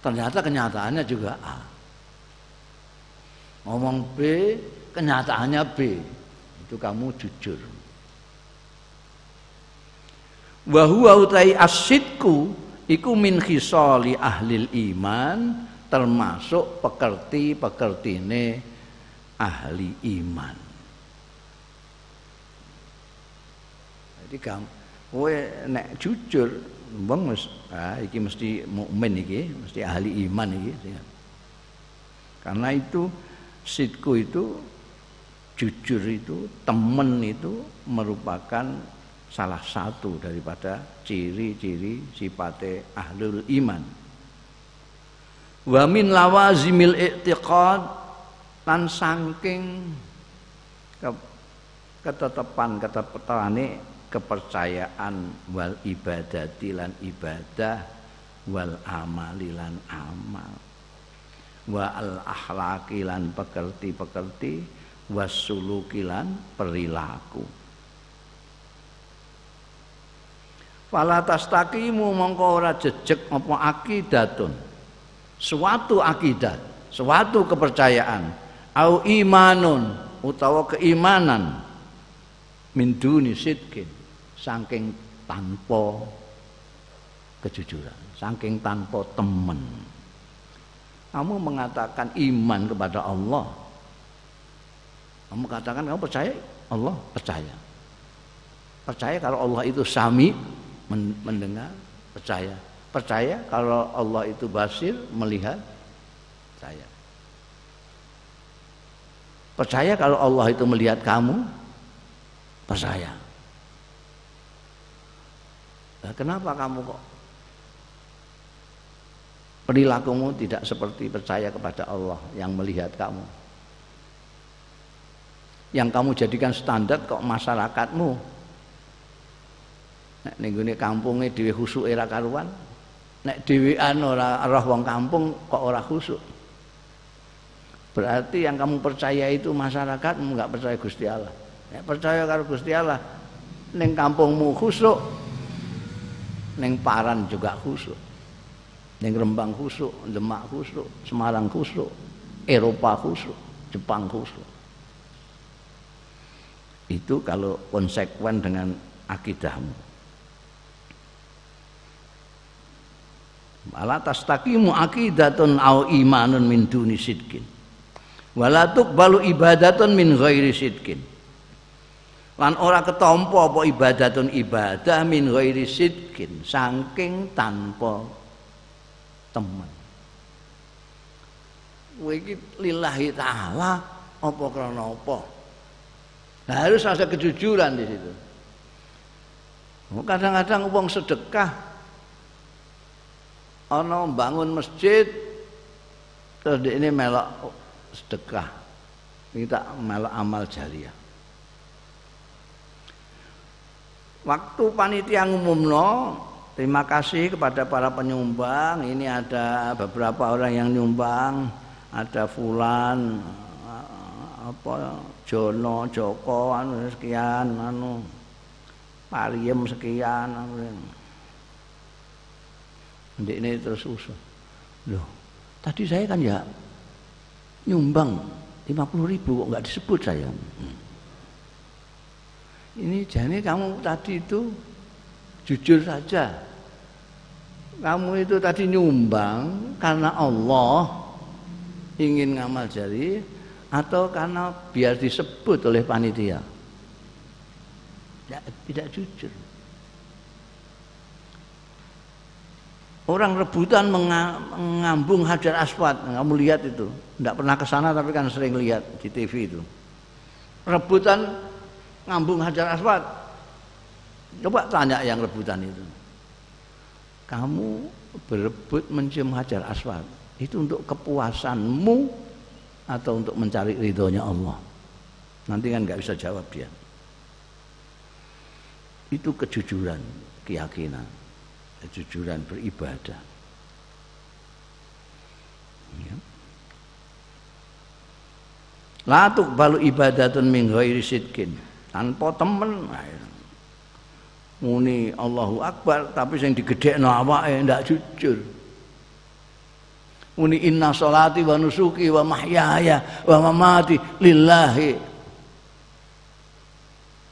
S1: ternyata kenyataannya juga A. Ngomong B kenyataannya B. Itu kamu jujur. Wa huwa utai asidku iku min khisali ahli iman termasuk pekerti-pekertine ahli iman. Jadi kamu kowe nek jujur wong mes ah, iki mesti mukmin iki, mesti ahli iman iki. Karena itu sidku itu jujur itu temen itu merupakan salah satu daripada ciri-ciri sifate ahlul iman wa min lawazimil i'tiqad lan saking ke, ketetapan ketepatane kepercayaan wal ibadati lan ibadah wal amali lan amal. Wa al akhlaqi lan pekerti-pekerti wasuluki lan perilaku. Fala tastaqimu mongko ora jejeg apa akidatun. Suatu akidat, suatu kepercayaan. Au imanun utawa keimanan. Min duni sidkin saking tanpa kejujuran saking tanpa temen. Kamu mengatakan iman kepada Allah. Kamu katakan kamu percaya? Allah percaya. Percaya kalau Allah itu sami mendengar percaya. Percaya kalau Allah itu basir melihat saya percaya kalau Allah itu melihat kamu percaya kenapa kamu kok perilakumu tidak seperti percaya kepada Allah yang melihat kamu? Yang kamu jadikan standar kok masyarakatmu? Nek ning kampungnya dhewe khusuke era karuan nek dhewean ora roh wong kampung kok ora khusuk berarti yang kamu percaya itu masyarakat nggak percaya Gusti Allah. Nek percaya karo Gusti Allah ning kampungmu khusuk ning Paran juga khusuk ning Rembang khusuk Demak khusuk Semarang khusuk Eropa khusuk Jepang khusuk itu kalau konsekuen dengan akidahmu Ala tastaqimu aqidatun au imanun min duni sidkin. Wala tuqbalu ibadatun min ghairi sidkin. Lan ora ketompo apa ibadatun ibadah min ghairi sidkin, saking tanpa teman. Kowe iki lillahi taala apa krana apa? Nah, harus ada kejujuran di situ. Kadang-kadang uang sedekah ana bangun masjid terus ini melok sedekah minta melok amal jariah waktu panitia ngumumno terima kasih kepada para penyumbang ini ada beberapa orang yang nyumbang ada fulan apa Jono Joko anu sekian anu Pariem sekian anu ini terus usul. Loh, tadi saya kan ya nyumbang 50 ribu kok nggak disebut saya. Hmm. Ini jadi kamu tadi itu jujur saja. Kamu itu tadi nyumbang karena Allah ingin ngamal jari atau karena biar disebut oleh panitia. Tidak, tidak jujur. Orang rebutan mengambung hajar aswad, kamu lihat itu. Tidak pernah ke sana tapi kan sering lihat di TV itu. Rebutan ngambung hajar aswad. Coba tanya yang rebutan itu. Kamu berebut mencium hajar aswad. Itu untuk kepuasanmu atau untuk mencari ridhonya Allah. Nanti kan nggak bisa jawab dia. Itu kejujuran, keyakinan kejujuran beribadah. Ya. Latuk balu ibadatun min ghairi sidkin. Tanpa temen muni Allahu Akbar tapi sing digedhekno awake ndak jujur. Muni inna salati wa nusuki wa mahyaya wa mamati lillahi.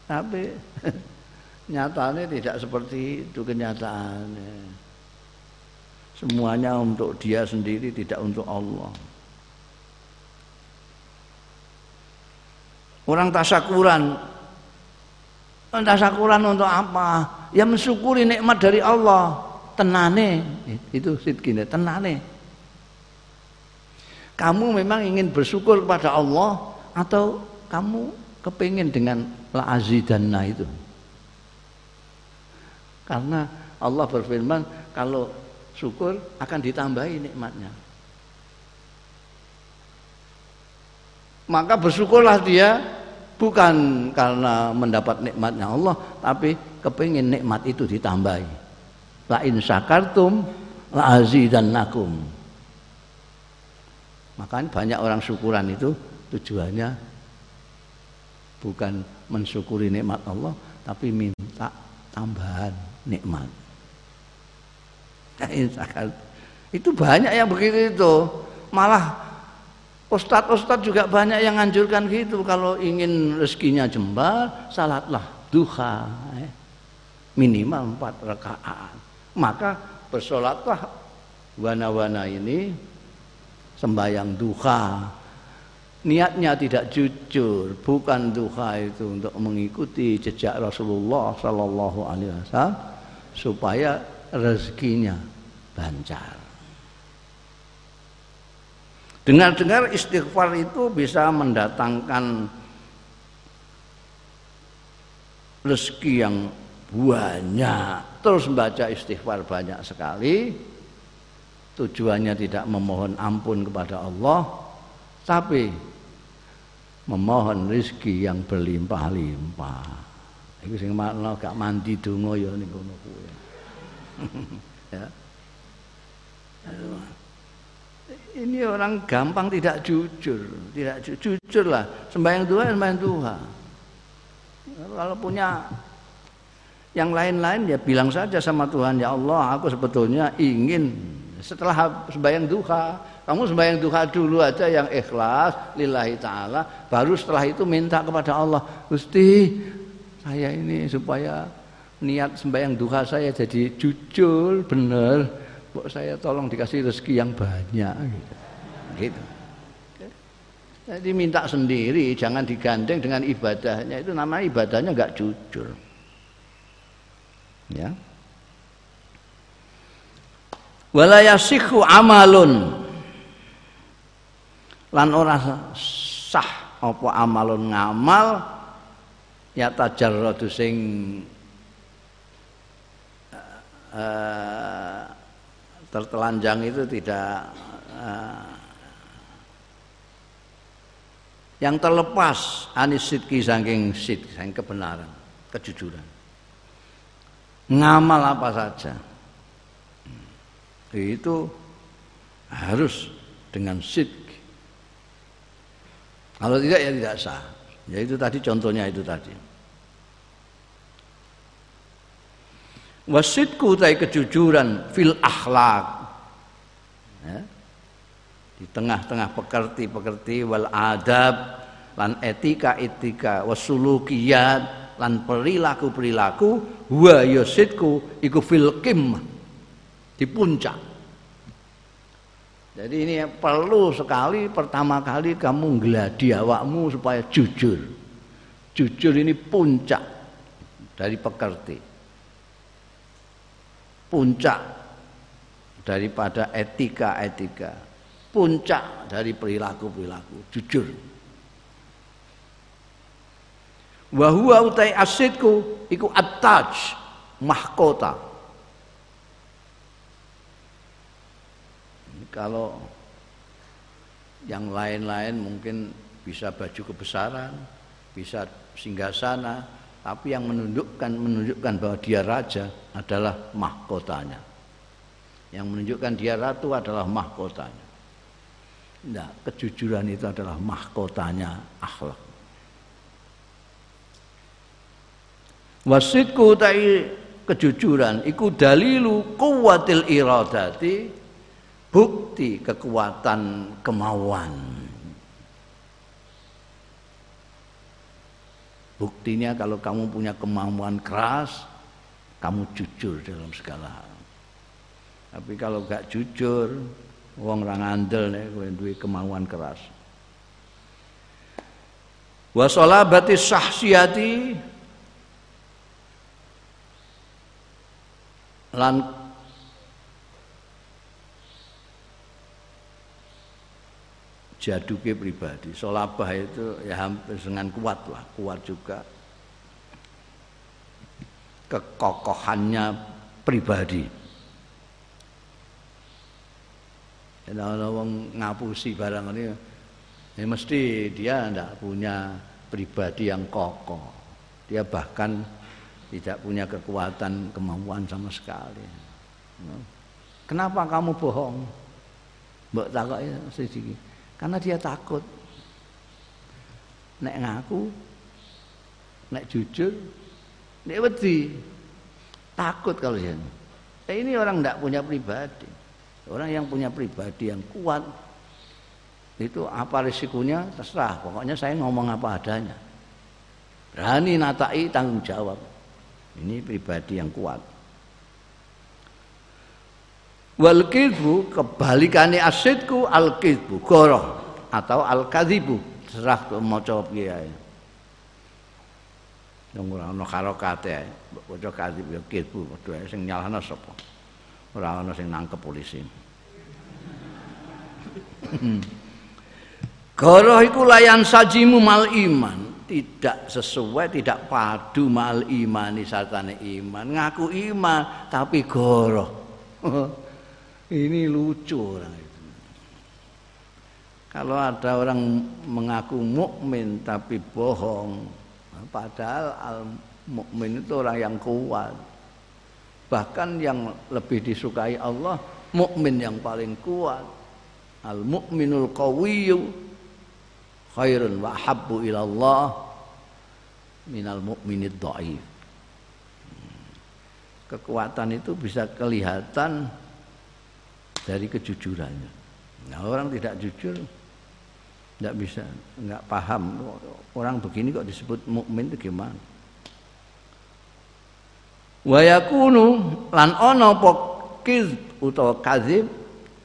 S1: Tapi nyatanya tidak seperti itu kenyataannya semuanya untuk dia sendiri tidak untuk Allah orang tasakuran tasakuran untuk apa. Ya mensyukuri nikmat dari Allah. Tenane. Itu sidkine tenane. Kamu memang ingin bersyukur kepada Allah atau kamu kepingin dengan la azidanna itu? Karena Allah berfirman kalau syukur akan ditambahi nikmatnya. Maka bersyukurlah dia bukan karena mendapat nikmatnya Allah, tapi kepingin nikmat itu ditambahi. La in syakartum la azidannakum. Makanya banyak orang syukuran itu tujuannya bukan mensyukuri nikmat Allah, tapi minta tambahan nikmat. Itu banyak yang begitu itu. Malah Ustadz-ustadz juga banyak yang anjurkan gitu kalau ingin rezekinya jembar, salatlah duha. Eh. Minimal empat rakaat. Maka bersolatlah wana-wana ini sembahyang duha. Niatnya tidak jujur, bukan duha itu untuk mengikuti jejak Rasulullah Sallallahu Alaihi Wasallam supaya rezekinya lancar. Dengar-dengar istighfar itu bisa mendatangkan rezeki yang banyak. Terus membaca istighfar banyak sekali. Tujuannya tidak memohon ampun kepada Allah, tapi memohon rezeki yang berlimpah-limpah. Iku sing makna gak mandi donga ya ning kono kuwi. ya. Ini orang gampang tidak jujur, tidak ju jujur lah. Sembahyang Tuhan, sembahyang Tuhan. Kalau punya yang lain-lain ya bilang saja sama Tuhan ya Allah aku sebetulnya ingin setelah sembahyang duha kamu sembahyang duha dulu aja yang ikhlas lillahi ta'ala baru setelah itu minta kepada Allah Gusti saya ini supaya niat sembahyang duha saya jadi jujur benar Kok saya tolong dikasih rezeki yang banyak gitu. gitu. Jadi minta sendiri, jangan digandeng dengan ibadahnya. Itu namanya ibadahnya nggak jujur. Ya. Walayasiku amalun lan ora sah apa amalun ngamal ya tajarradu sing uh, tertelanjang itu tidak uh, yang terlepas anis sidki saking sid saking kebenaran kejujuran. Ngamal apa saja. Itu harus dengan sidki kalau tidak ya tidak sah. Ya itu tadi contohnya itu tadi Wasitku tai kejujuran fil akhlak. Ya. Di tengah-tengah pekerti-pekerti wal adab lan etika-etika wasulukiyat lan perilaku-perilaku wa yasitku iku fil kim di puncak. Jadi ini perlu sekali pertama kali kamu geladi awakmu supaya jujur. Jujur ini puncak dari pekerti puncak daripada etika-etika, puncak dari perilaku-perilaku, jujur. Wahua utai asidku iku ataj mahkota. Kalau yang lain-lain mungkin bisa baju kebesaran, bisa singgasana, tapi yang menunjukkan menunjukkan bahwa dia raja adalah mahkotanya. Yang menunjukkan dia ratu adalah mahkotanya. Nah, kejujuran itu adalah mahkotanya akhlak. Wasitku tai kejujuran iku dalilu kuwatil iradati bukti kekuatan kemauan Buktinya kalau kamu punya kemampuan keras, kamu jujur dalam segala hal. Tapi kalau gak jujur, wong orang andel nih, kowe duwe kemauan keras. Wa salabati sahsiyati lan jaduke pribadi. Solabah itu ya hampir dengan kuat lah, kuat juga kekokohannya pribadi. Kalau orang ngapusi barang ini, ya mesti dia tidak punya pribadi yang kokoh. Dia bahkan tidak punya kekuatan kemampuan sama sekali. Kenapa kamu bohong? Mbak takut ya sedikit. Karena dia takut. Nek ngaku, nek jujur, nek wedi. Takut kalau ya. Eh, ini orang tidak punya pribadi. Orang yang punya pribadi yang kuat, itu apa risikonya terserah pokoknya saya ngomong apa adanya berani natai tanggung jawab ini pribadi yang kuat wal kidbu kebalikannya asidku al kidbu goroh atau al kadhibu terserah maca piye yang ora ana karokate ae. Maca kadhib ya kidbu padha sing nyalahno sapa? Ora ana sing nangkep polisi. Goroh iku layan sajimu mal iman. Tidak sesuai tidak padu mal iman sartane iman. Ngaku iman tapi goroh ini lucu orang itu. Kalau ada orang mengaku mukmin tapi bohong padahal al mukmin itu orang yang kuat. Bahkan yang lebih disukai Allah mukmin yang paling kuat. Al mukminul qawiyyu khairun wa habbu ilallah minal mu'minid dhaif. Kekuatan itu bisa kelihatan dari kejujurannya. Nah, orang tidak jujur tidak bisa, enggak paham orang begini kok disebut mukmin itu gimana. Wa yakunu lan ana apa utawa kadzib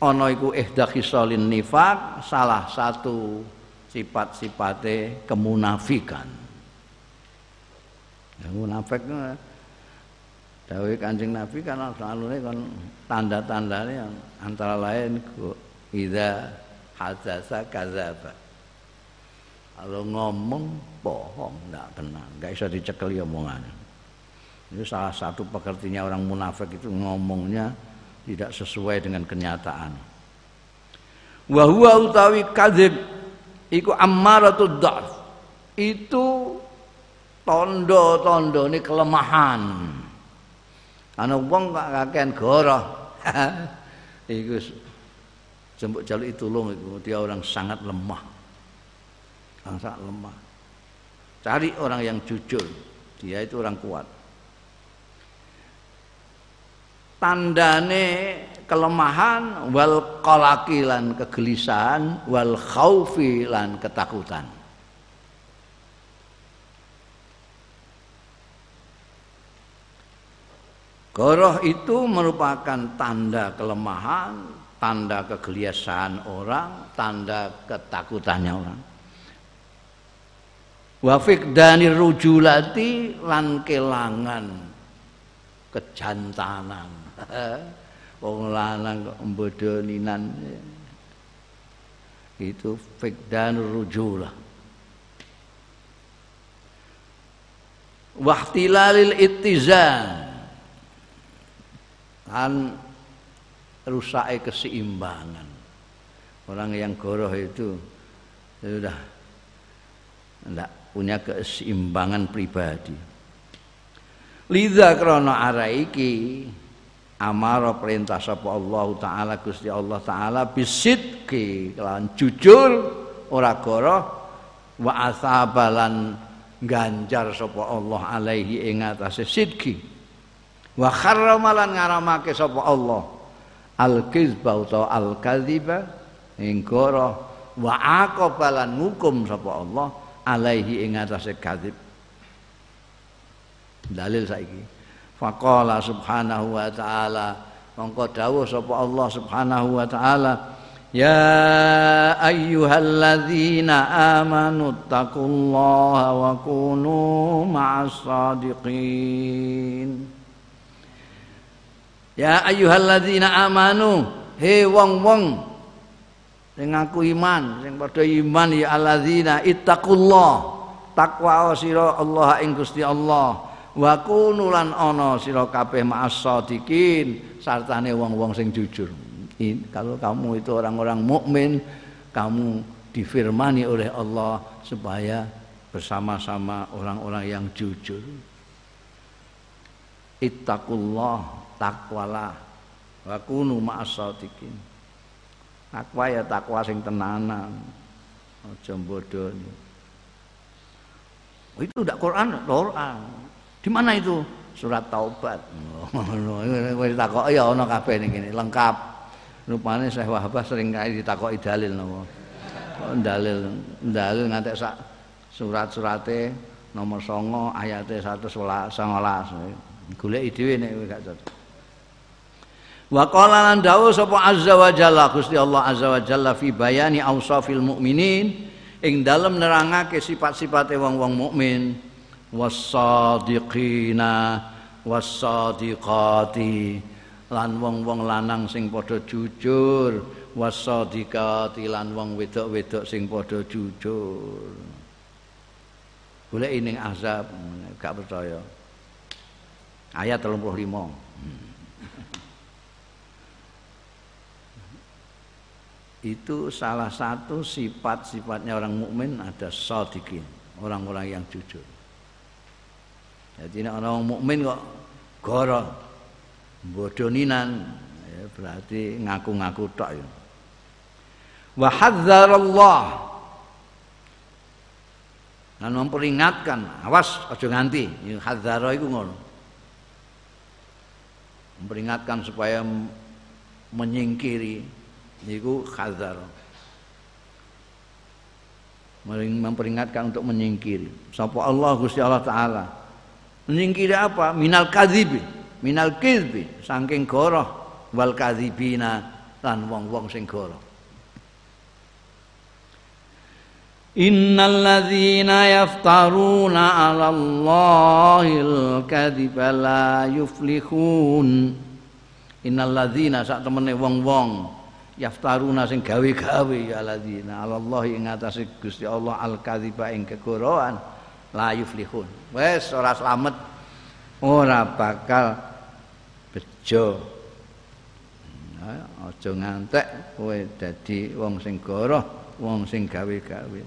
S1: ana iku ihda nifaq salah satu sifat-sifatnya kemunafikan. Ya, munafik Dawe Kanjeng Nabi kan selalu kan tanda-tandanya antara lain ida hadasa kazaba. Kalau ngomong bohong, tidak benar, nggak bisa dicekeli omongannya. Ini salah satu pekertinya orang munafik itu ngomongnya tidak sesuai dengan kenyataan. Wahwa utawi kadzib iku ammaratud dhaf itu tondo-tondo ini kelemahan ana wong kok kakean goroh iku jembuk jaluk tulung itu dia orang sangat lemah. Orang sangat lemah. Cari orang yang jujur dia itu orang kuat. Tandane kelemahan wal qalaqi lan kegelisahan wal khaufi lan ketakutan Goroh itu merupakan tanda kelemahan, tanda kegelisahan orang, tanda ketakutannya orang. Wafik dani rujulati lan kelangan kejantanan. wong lanang kok mbodoninan itu fikdan rujulah wahtilalil ittizan kan rusak keseimbangan. Orang yang goroh itu sudah tidak punya keseimbangan pribadi. Liza krana araiki amara perintah sapa Allah taala Gusti Allah taala bisidki lan jujur ora goroh wa asabalan ganjar sapa Allah alaihi ing atase sidki wa kharramalan ngaramake sapa Allah? Al kizba utawa al kadziba ing wa aqabalan ngukum sapa Allah? Alaihi ing atase kadzib. Dalil saiki. Faqala subhanahu wa ta'ala mongko dawuh sapa Allah subhanahu wa ta'ala Ya ayyuhalladzina amanu taqullaha wa kunu ma'as sadiqin Ya ayyuhalladzina amanu he wong-wong sing ngaku iman sing padha iman ya alladzina ittaqullah takwa sira Allah ing Gusti Allah. Wa kunulan ana sira kabeh ma'as-shadiqin sartane wong-wong sing jujur. Kalau kamu itu orang-orang mukmin kamu difirmani oleh Allah supaya bersama-sama orang-orang yang jujur. Ittaqullah takwalah wa kunu ma'as-shadiqin takwa ya takwa sing tenanan aja bodoni itu udah Quran Quran di mana itu? Surat Taubat. Wis ditakoki ya ana kabeh ning kene, lengkap. Rupane Syekh Wahbah sering kali ditakoki dalil napa. dalil dalil ngantek sak surat-surate nomor songo ayate 119 golek dhewe nek gak cocok Wa qala lan sapa azza wa jalla Gusti Allah azza wa jalla fi bayani ausafil mukminin ing dalem nerangake sifat-sifate wong-wong mukmin. Was-sadiqina was-sadiqati lan wong-wong lanang sing padha jujur. Was-sadiqati lan wong wedok-wedok sing padha jujur. Golek ning azab gak percaya. Ayat 35 itu salah satu sifat-sifatnya orang mukmin ada sadiqin, orang-orang yang jujur. Jadi orang mukmin kok goro bodoninan ya, berarti ngaku-ngaku tok ya. Wa hadzarallah dan memperingatkan awas aja nganti hadzara iku ngono memperingatkan supaya menyingkiri niku khazar. Memperingatkan untuk menyingkiri sapa Allah Gusti Allah taala? Menyingkiri apa? Minal kadzibi minal kizbi saking goroh wal kadzibina lan wong-wong sing goroh Innal ladzina yaftaruna 'ala Allahil kadhiba la yuflihun. Innal ladzina sak temene wong-wong yaftaruna sing gawe-gawe ya ladina. Allah ing atase Gusti Allah al kadziba ing kegorohan. La yuflihun. Wes ora slamet ora bakal bejo. Aja ngantek kowe dadi wong sing goroh wong sing gawe-gawe.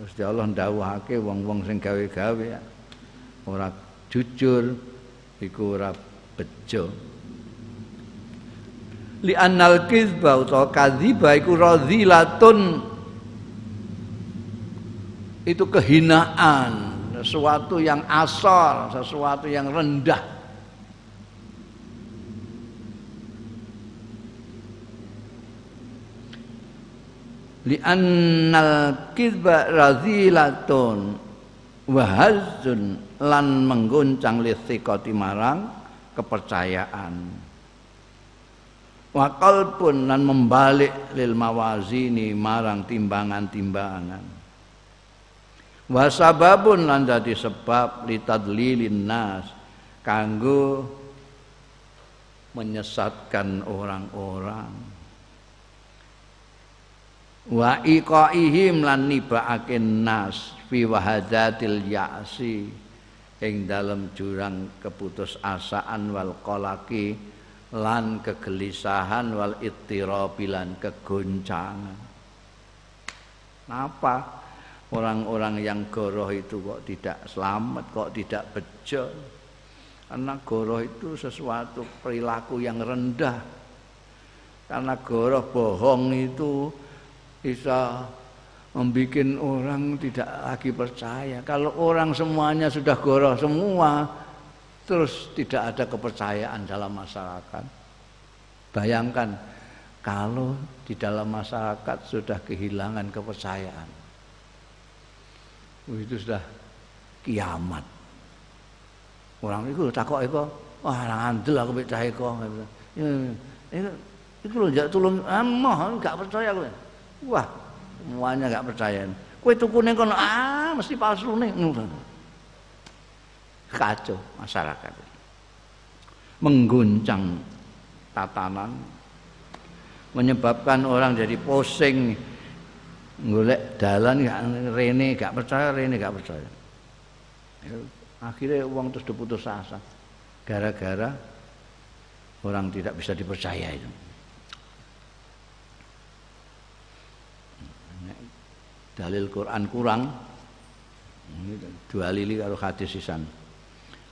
S1: Gusti Allah ndawuhake wong-wong sing gawe-gawe ora jujur iku ora bejo li annal kizba utawa kadziba iku radhilatun itu kehinaan sesuatu yang asal sesuatu yang rendah. Li annal kizba radhilatun wa lan mengguncang lisikoti marang kepercayaan wa qalbun lan membalik lil mawazini marang timbangan-timbangan. Wa sababun lan dadi sebab litadlilin nas kanggo menyesatkan orang-orang. Wa iqaihim lan nibaake nas fi wahadatil ya'si ing dalam jurang keputusasaan wal qalaqi lan kegelisahan wal ittirabilan kegoncangan. Kenapa orang-orang yang goroh itu kok tidak selamat, kok tidak bejo? Karena goroh itu sesuatu perilaku yang rendah. Karena goroh bohong itu bisa membuat orang tidak lagi percaya. Kalau orang semuanya sudah goroh semua, terus tidak ada kepercayaan dalam masyarakat. Bayangkan kalau di dalam masyarakat sudah kehilangan kepercayaan. Itu sudah kiamat. Orang itu takut itu, wah ngandel aku percaya. Ya, itu itu loh jak tulung amah enggak percaya gue. Wah, semuanya enggak percaya. Kowe tukune kono ah mesti palsu nih kacau masyarakat. Mengguncang tatanan menyebabkan orang jadi pusing golek dalan gak rene gak percaya rene gak percaya. Akhirnya uang terus diputus asa gara-gara orang tidak bisa dipercaya itu. Dalil Quran kurang dua lili kalau hadis sisan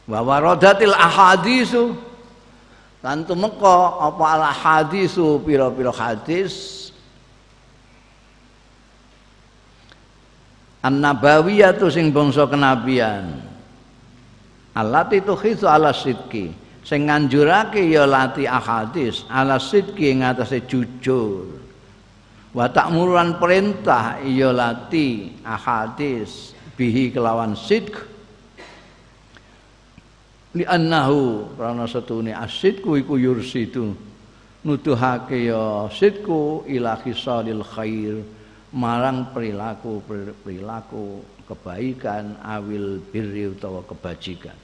S1: wa waradatil ahadisu lan tumeka apa al hadisu pira-pira hadis? An-nabawiyatu sing bangsa kenabian. Alati khisu ala sidki sing nganjurake ya lati ahadis ala sidki ing atase jujur. Wa ta'murulan perintah iya lati ahadis bihi kelawan sidq li annahu karena setune asidku iku yursidu. Nuduhake ya sidku ila khisalil khair. Marang perilaku perilaku kebaikan awil birri utawa kebajikan.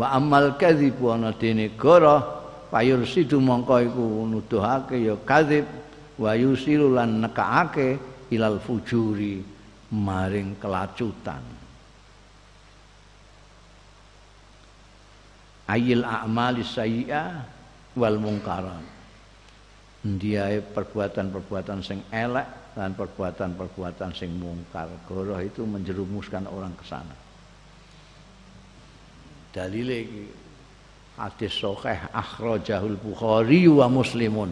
S1: Wa amal kadhibu ana dene goro payursidu mongko iku nuduhake ya kadzib wa yusilu lan nekaake ilal fujuri maring kelacutan ayil a'mali sayyi'ah wal mungkaran dia perbuatan-perbuatan sing elek dan perbuatan-perbuatan sing mungkar. Goroh itu menjerumuskan orang ke sana. Dalile hadis sahih akhrajahul bukhari wa muslimun.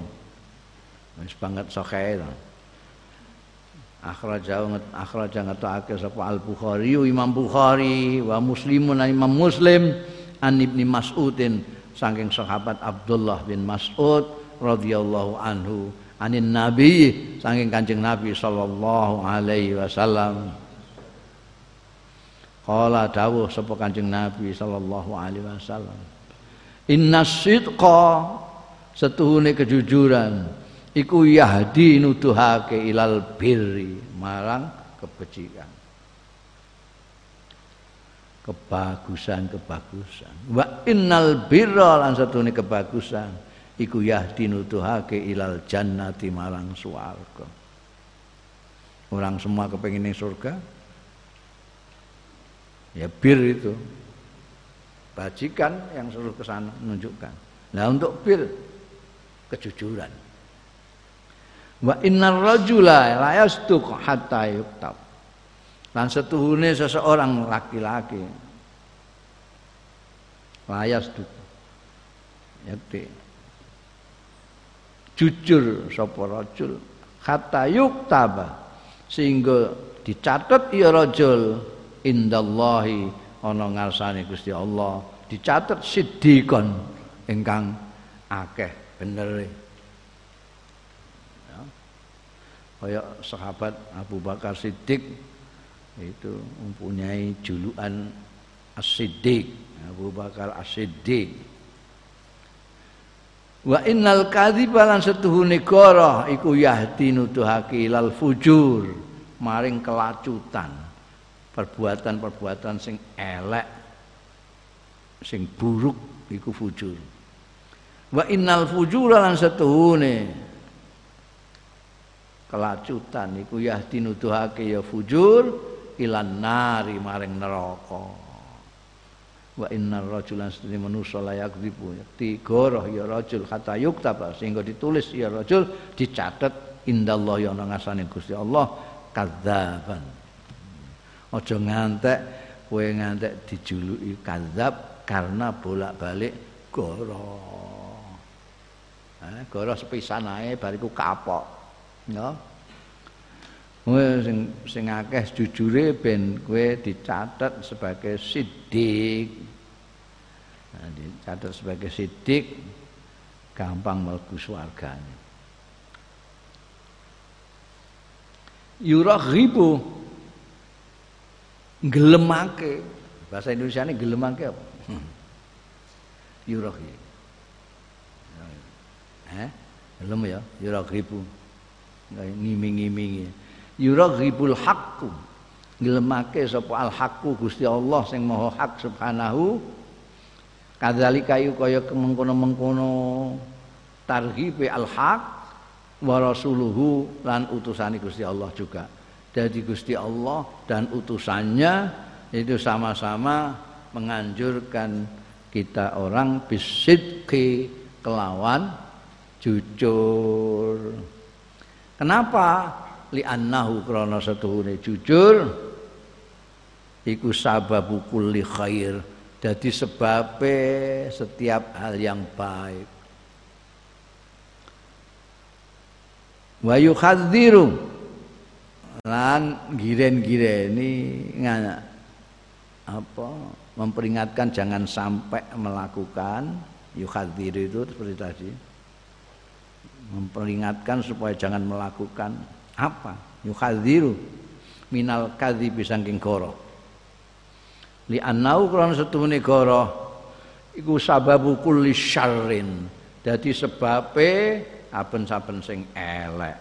S1: Wis banget sahih to akhrajahu akhraja ngetokake sapa al bukhari imam bukhari wa muslimun imam muslim an ibni mas'udin saking sahabat Abdullah bin Mas'ud radhiyallahu anhu. Anin nabi saking kanjeng nabi sallallahu alaihi wasallam. Kala dawuh sapa kanjeng nabi sallallahu alaihi wasallam. Inna sidqa setuhune kejujuran iku yahdi nuduhake ilal birri marang kebajikan kebagusan-kebagusan wa innal birra lan satune kebagusan. Iku yahdi nuduhake ilal jannati marang swarga. Orang semua kepengin surga. Ya bir itu. Bajikan yang suruh ke sana menunjukkan. Nah untuk bir kejujuran. Wa innar rajula la yasduq hatta yuktab lan setuhune seseorang laki-laki. Layas du yakti jujur sapa rajul. Hatta yuktaba. Sehingga dicatat ya rajul indallahi ana ngarsane Gusti Allah. Dicatat siddiqon ingkang akeh bener ya. kayak sahabat Abu Bakar Siddiq itu mempunyai julukan As-Siddiq. Abu Bakar As-Siddiq. Wa innal kadhiba lan setuhune goroh iku yahdi nuduhake ilal fujur maring kelacutan perbuatan-perbuatan sing elek sing buruk iku fujur. Wa innal fujura lan setuhune kelacutan iku yahdi nuduhake ya fujur ilan nari maring neraka. Wa innar rajulan sedene manusa la yakdzibu yakti goroh ya rajul kata yuktaba sehingga ditulis ya rajul dicatat indallah ya ana ngasane Gusti Allah kadzaban. Aja ngantek kowe ngantek dijuluki kadzab karena bolak-balik goroh. Eh, goroh sepisan ae bariku kapok. Ya Kowe sing sing akeh jujure ben kowe dicatat sebagai sidik. Nah, dicatat sebagai sidik gampang mlebu swargane. Yuraghibu gelemake bahasa Indonesia ini gelemake apa? Hmm. Yuraghibu. Eh? Gelem ya, yuraghibu. Ngiming-ngimingi yuraghibul haqqu. Ngelemake sapa al haqqu Gusti Allah sing maha hak subhanahu. Kadzalika yu kaya mengkono-mengkono targhibe al haq wa rasuluhu lan utusane Gusti Allah juga. Jadi Gusti Allah dan utusannya itu sama-sama menganjurkan kita orang bisidki kelawan jujur. Kenapa li annahu krana setuhune jujur iku sababu kulli khair. Dadi sebabe setiap hal yang baik. Wa yuhadziru lan giren-gireni ngana apa memperingatkan jangan sampai melakukan yuhadziru itu seperti tadi memperingatkan supaya jangan melakukan apa? Yuhadziru minal kadzi bisangking goro. Li annau krana setune goro iku sababu kulli syarrin. Dadi sebabe aben-saben sing elek.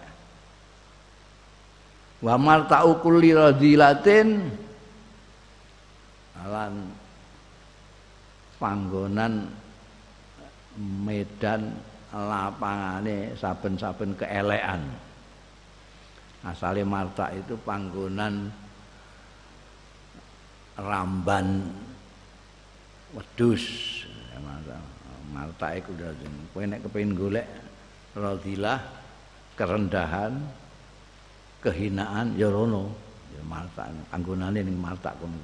S1: Wa marta'u kulli radilatin. Alan panggonan medan lapangane saben-saben keelekan asale marta itu panggonan ramban wedus marta iku udah kowe nek kepengin golek radilah kerendahan kehinaan ya rono. Ya marta panggonane ning marta kono.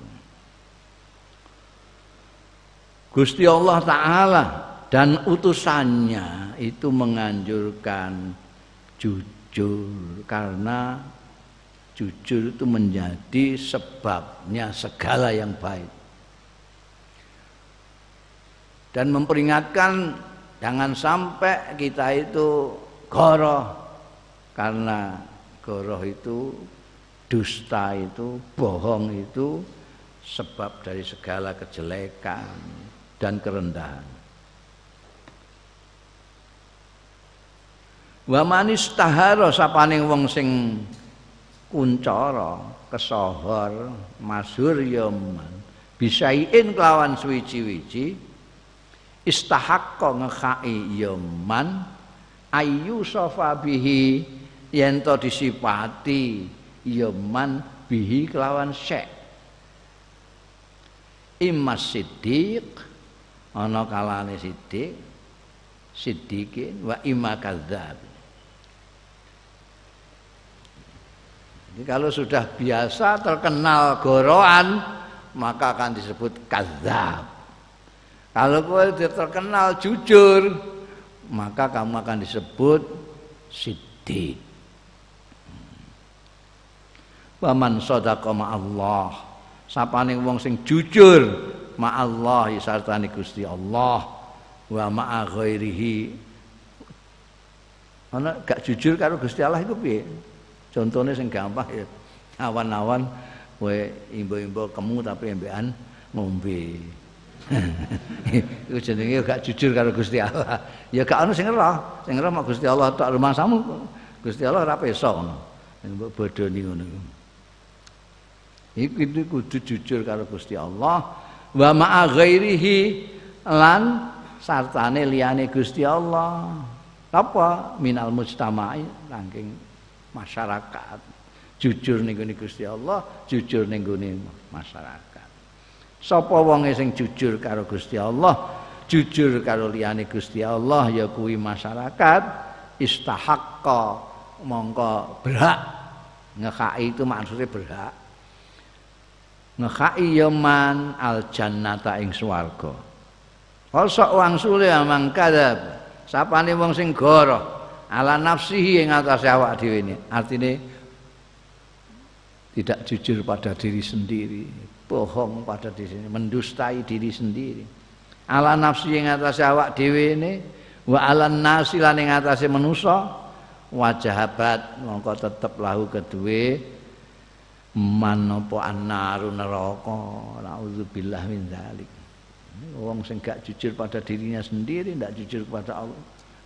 S1: Gusti Allah taala dan utusannya itu menganjurkan jujur karena jujur itu menjadi sebabnya segala yang baik. Dan memperingatkan jangan sampai kita itu goroh karena goroh itu dusta itu bohong itu sebab dari segala kejelekan dan kerendahan Wa manis tahara sapaning wong sing kuncara kesohor masyhur ya bisaiin kelawan suwi-wiji istahaqqa ngekai ya man. Ayu sofa bihi yen to disipati ya man bihi kelawan syek immas siddiq ana kalane siddiq. Siddiqin wa imma kadzdzab Jadi kalau sudah biasa terkenal goroan maka akan disebut kazab. Kalau kau terkenal jujur maka kamu akan disebut siddiq. Waman sadaqa Allah. Sapane wong sing jujur ma Allah sartane Gusti Allah wa ma'a ghairihi. Ana gak jujur karo Gusti Allah iku piye? Contohnya sing gampang ya awan-awan we imbo-imbo kemu tapi embean ngombe. Iku jenenge gak jujur karo Gusti Allah. Ya gak ono sing ngerah, sing ngerah mak Gusti Allah tok rumahsamu. Gusti Allah ora peso ngono. Mbok bodoni ngono iku. Iku kudu jujur karo Gusti Allah wa ma'a ghairihi lan sartane liyane Gusti Allah. Apa minal mujtama'i saking masyarakat. Jujur ning Gusti Allah, jujur ning masyarakat. Sapa wonge sing jujur karo Gusti Allah, jujur karo liyane Gusti Allah ya kuwi masyarakat. Istahaqqa mongko berhak. Ngekai itu maksudnya berhak. Ngekai yaman al jannata ing swarga. Kosok wang sule amang kadab sapane wong sing goroh ala nafsihi yang atas awak dhewe ini. Artinya tidak jujur pada diri sendiri bohong pada diri sendiri mendustai diri sendiri. Ala nafsi yang atas awak dhewe ini wa ala nasi lan ing atase manusa wajahabat mongko tetep lahu kedue man apa annaru neraka naudzubillah min dzalik. Wong sing gak jujur pada dirinya sendiri ndak jujur kepada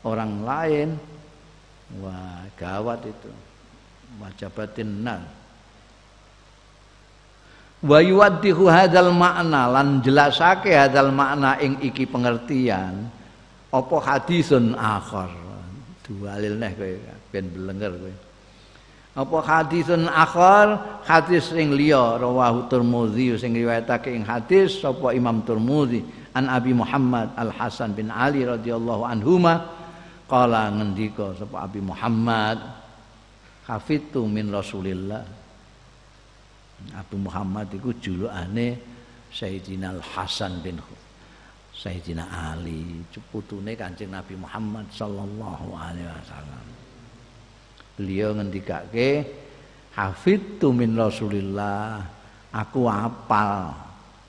S1: orang lain Wah, gawat itu. Wajabatin nal. Wa yuwaddihu hadzal makna lan jelasake hadzal makna ing iki pengertian apa hadisun akhar. Dualil neh kowe ben belenger kowe. Apa hadisun akhar hadis sing liya rawahu Tirmidzi sing riwayatake ing hadis sapa Imam Tirmidzi an Abi Muhammad Al Hasan bin Ali radhiyallahu anhuma Kala ngendika sapa Abi Muhammad Hafidtu min Rasulillah. Abu Muhammad iku julukane Sayyidina Hasan bin Sayyidina Ali putune Kanjeng Nabi Muhammad sallallahu alaihi wasallam. Beliau ngendikake Hafidtu min Rasulillah. Aku apal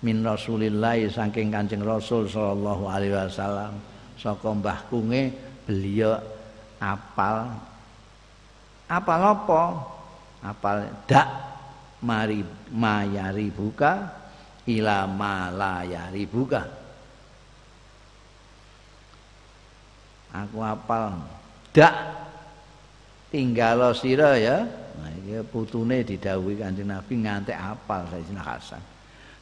S1: min Rasulillah saking Kanjeng Rasul sallallahu alaihi wasallam saka mbah kunge beliau apal. Apal apa? Apal dak mari mayari buka ila malayari buka. Aku apal. Dak tinggal sira ya. Nah iki putune didhawuhi Kanjeng Nabi ngantek apal Sayyidina Hasan.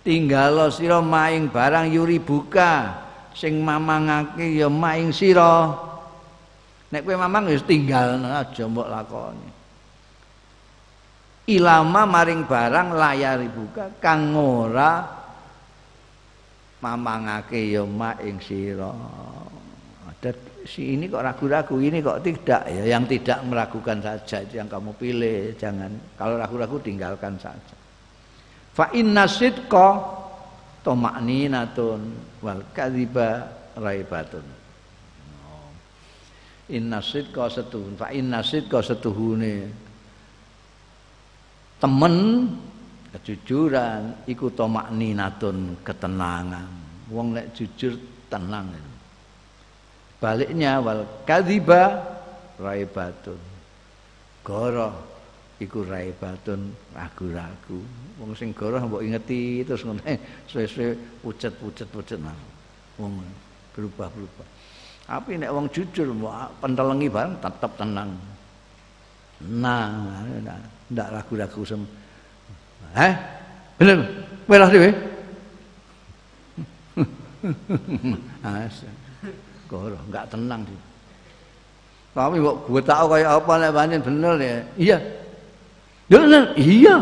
S1: Tinggal sira maing barang yuri buka. Sing mamangake ya maing sira nek kowe mamang ya tinggal aja mbok lakoni. Ilama maring barang layar buka kang ora mamangake ya maing sira. Ada si ini kok ragu-ragu ini kok tidak ya. Yang tidak meragukan saja itu yang kamu pilih. Jangan kalau ragu-ragu tinggalkan saja. Fa inna sidqa tamakninatun wal kadhiba raibatun. Inna sidqa setuhun. Fa inna sidqa setuhune. Temen kejujuran iku tamakninatun ketenangan. Wong nek jujur tenang. Baliknya wal kadhiba raibatun goro iku raibatun ragu-ragu. Wong sing goro mbok ingeti terus ngono. Suwe-suwe pucet-pucet-pucet. Nah wong berubah-berubah tapi nek wong jujur pentelengi bareng tetap tenang nah ndak ragu-ragu sem eh bener welas dhewe Goro, enggak tenang dia. Tapi kok gue tahu kayak apa nek pancen bener ya. Iya. Ya bener, iya.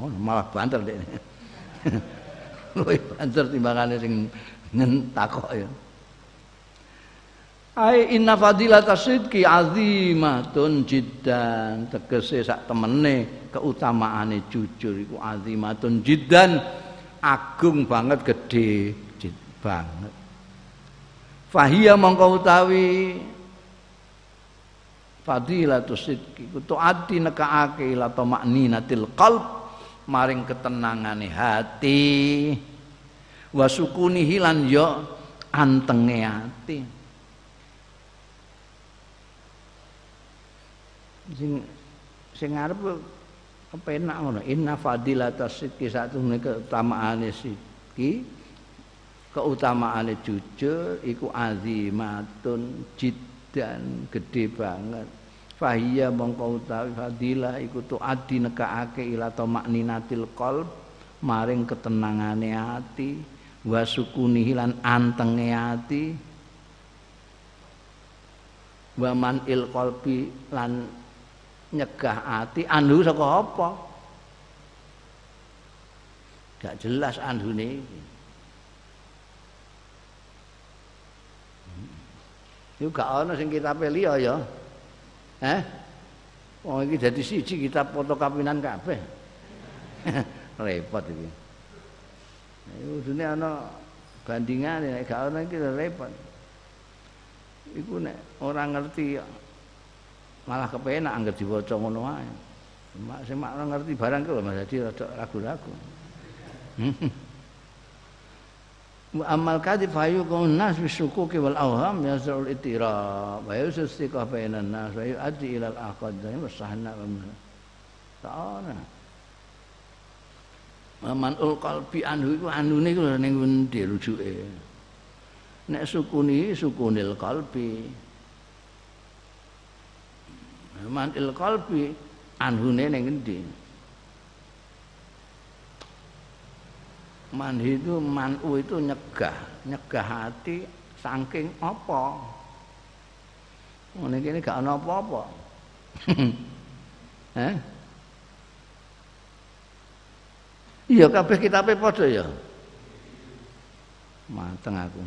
S1: Oh, malah banter deh. Luwih banter timbangane sing takok ya. Ai inna fadilata sidqi azimatun jiddan. Tegese sak temene keutamaane jujur iku azimatun jiddan. Agung banget gede banget. Fahia mongko utawi fadilatus sidqi kutu ati nekaake ila tamakninatil qalb maring ketenangane hati. Wa sukunihi lan yo antenge ati sing sing arep kepenak ngono. Inna fadilatus sidqi satune keutamaane sidqi keutamaane jujur iku azimatun jiddan gede banget. Fahiya mongko utawi fadilah iku tuadi nekaake ila tamakninatil qalb maring ketenangane ati wa sukunihi lan antenge ati. Wa man il qalbi lan nyegah ati andu saka apa gak jelas andune iki Iku gak ana sing kitabe liya ya. Eh? Wong iki dadi siji kitab fotokapinan kabeh. repot iki. Iku dene ana bandingane nek gak ana iki repot. Iku nek ora ngerti malah kepenak anggere diwaca ngono wae. Mak sing mak ngerti barang ku Mas dadi rada ragu-ragu. amal kadhib fayuqun nas bisukuki wal awham yazrul itira wa yusistiqa bainan nas wa yuaddi ila al aqad wa sahna wa ta'ala Maman ul qalbi anhu iku anune iku ning ngendi rujuke. Nek sukuni sukunil qalbi Man il qalbi anhune ning ngendi? Manhi itu manu itu nyegah. Nyegah hati saking apa? Ngene iki gak ana apa-apa. Iya kabeh kitabe padha ya. Mateng aku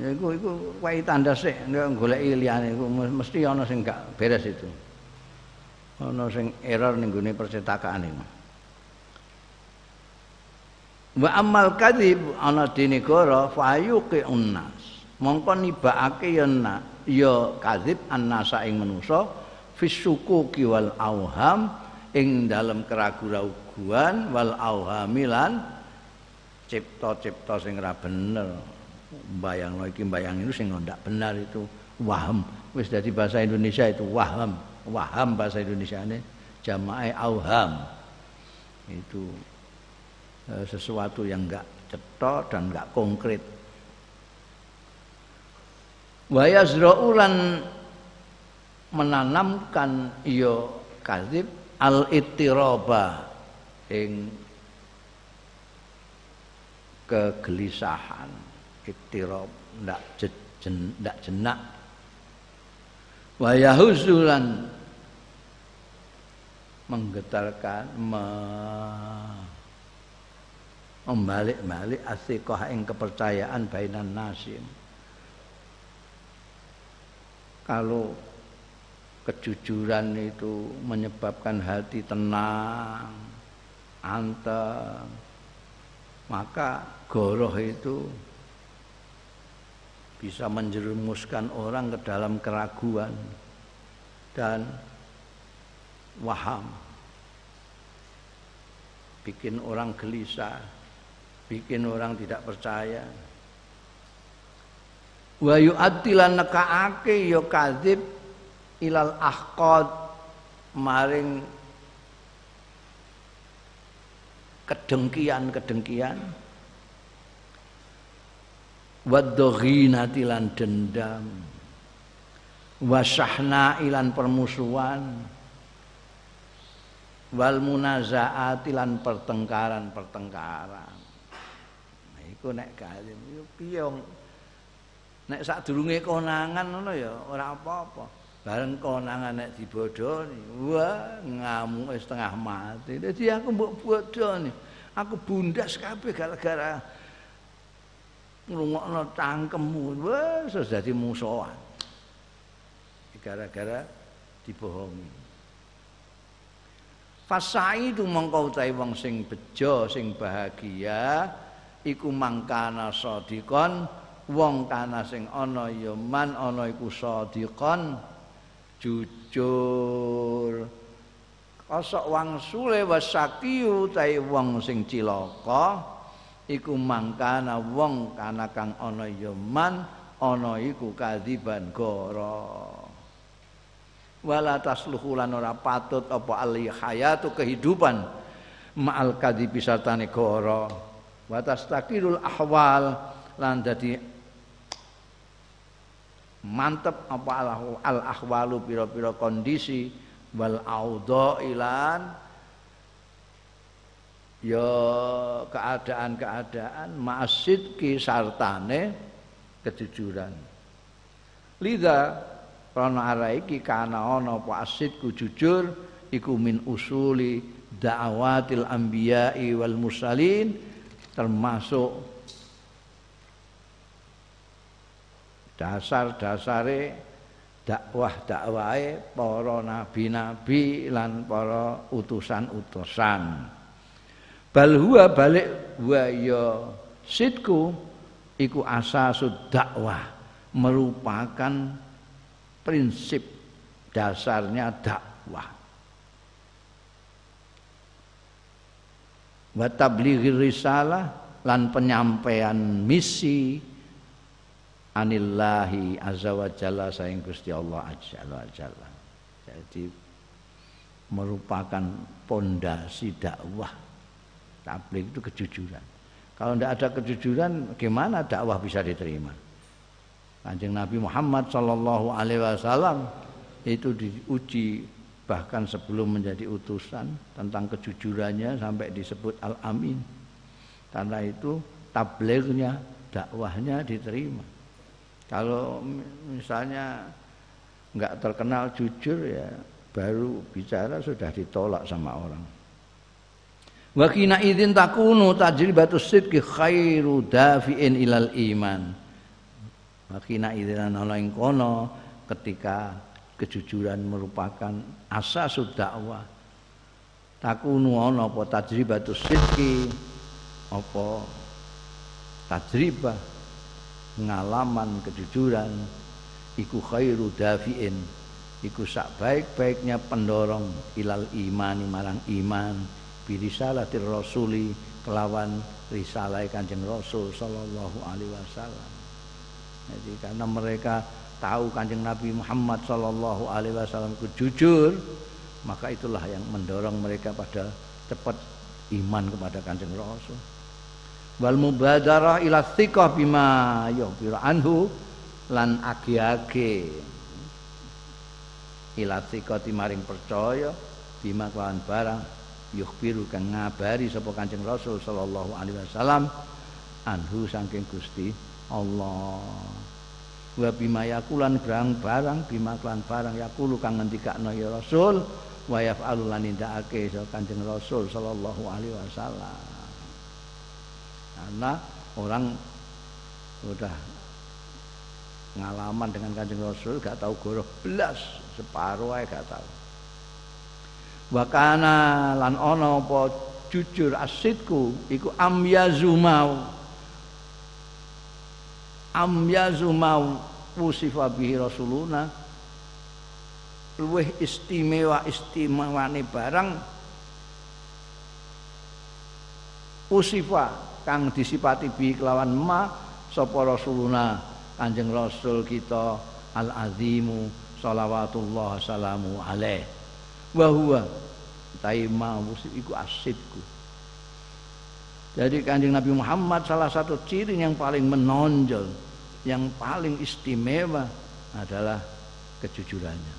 S1: ya iku iku wae tanda sik. Goleki liyane iku mesti ana sing gak beres itu. Ana sing error ning gone percetakan iku. Wa amal kadzib ana di negara fayuqi unnas mongko nibakake ya ya kadzib annasa ing manusa fisukuki wal auham ing dalam keraguan-raguan wal auhamilan cipta-cipta sing ora bener bayang iki bayang itu sing ndak benar itu. Waham. Wis dari bahasa Indonesia itu waham. Waham bahasa Indonesia ini jamaah auham. Itu e, sesuatu yang enggak cetok dan enggak konkret. Wa yazra'ulan menanamkan iyo kadzib al ittiraba ing kegelisahan ittirab ndak jen, ndak jenak. Wa yahuzulan menggetarkan me, membalik-balik asiqah ing kepercayaan bainan nasim. Kalau kejujuran itu menyebabkan hati tenang anteng maka goroh itu bisa menjerumuskan orang ke dalam keraguan dan waham. Bikin orang gelisah bikin orang tidak percaya. Wa yu'addilan nekaake ya kadzib ilal ahqad maring kedengkian-kedengkian wadoghinati lan dendam. Wasahna ilan permusuhan. Wal munazaati lan pertengkaran-pertengkaran. Nah iku nek kalim yo piye nek sadurunge konangan ngono ya ora apa-apa. Bareng konangan nek dibodoni. Wah ngamuk setengah mati. Dadi aku mbok bodoni. Aku bundas kabeh gara-gara ngrungokno cangkemmu. Wis dadi musuhan. Gara-gara dibohongi. Fasaidu mongko utahe wong sing bejo sing bahagia iku mangkana sadikon wong kana sing ana ya man ana iku sadikon jujur. Kosok wangsule wasakiyu tai wong sing cilaka iku mangkana wong kana kang ana ya man ana iku kadziban goro. Wala tasluhu lan ora patut apa ali hayatu kehidupan ma'al kadhibi sartane goro. Wa tastakirul ahwal lan dadi mantep apa al ahwalu pira-pira kondisi wal audha ilan ya keadaan-keadaan masid ki sartane kejujuran. Lida krana ara iki kana ana apa asidku jujur iku min usuli da'awatil anbiya'i wal mursalin termasuk dasar-dasare dakwah-dakwahe para nabi-nabi lan para utusan-utusan bal huwa balik wa ya sidku iku asasud dakwah merupakan prinsip dasarnya dakwah. Wa tablighi risalah lan penyampaian misi anillahi azza wa jalla saing Gusti Allah azza wa jadi merupakan pondasi dakwah Tablik itu kejujuran. Kalau tidak ada kejujuran, gimana dakwah bisa diterima? Kanjeng Nabi Muhammad Shallallahu Alaihi Wasallam itu diuji bahkan sebelum menjadi utusan tentang kejujurannya sampai disebut al amin. Karena itu tablignya, dakwahnya diterima. Kalau misalnya nggak terkenal jujur ya baru bicara sudah ditolak sama orang. Wa kina idzin takunu tajribatus sidqi khairu dafi'in ilal iman. Wa kina idzin ana ing kono ketika kejujuran merupakan asas dakwah. Takunu ana apa tajribatus sidqi apa tajribah pengalaman kejujuran iku khairu dafi'in iku sak baik-baiknya pendorong ilal imani marang iman birisalatir rasuli kelawan risalah kanjeng rasul sallallahu alaihi wasallam. Jadi karena mereka tahu kanjeng Nabi Muhammad Shallallahu Alaihi Wasallam jujur, maka itulah yang mendorong mereka pada cepat iman kepada kanjeng Rasul. Wal mubadarah ila thiqah bima yuhbiru anhu lan agi-agi. Ila thiqah maring percaya bima kelawan barang yukhbiru kang ngabari sapa kanjeng Rasul sallallahu alaihi wasallam anhu saking Gusti Allah. Wa bima yakulan barang barang bima klan barang yakulu kang ngendikakno ya Rasul wa yaf'alu lan nindakake Kanjeng Rasul sallallahu alaihi wasallam. Karena orang udah ngalaman dengan Kanjeng Rasul gak tahu goroh belas separuh aja gak tahu Wakana lan ana apa jujur asidku iku amyazumau am yazumau usifa bihi rasuluna. Luweh istimewa istimewane barang usifa kang disipati bi kelawan ma sapa rasuluna kanjeng rasul kita al azimu salawatullah salamu alaih wa huwa taima iku asidku jadi kanjeng Nabi Muhammad salah satu ciri yang paling menonjol, yang paling istimewa adalah kejujurannya.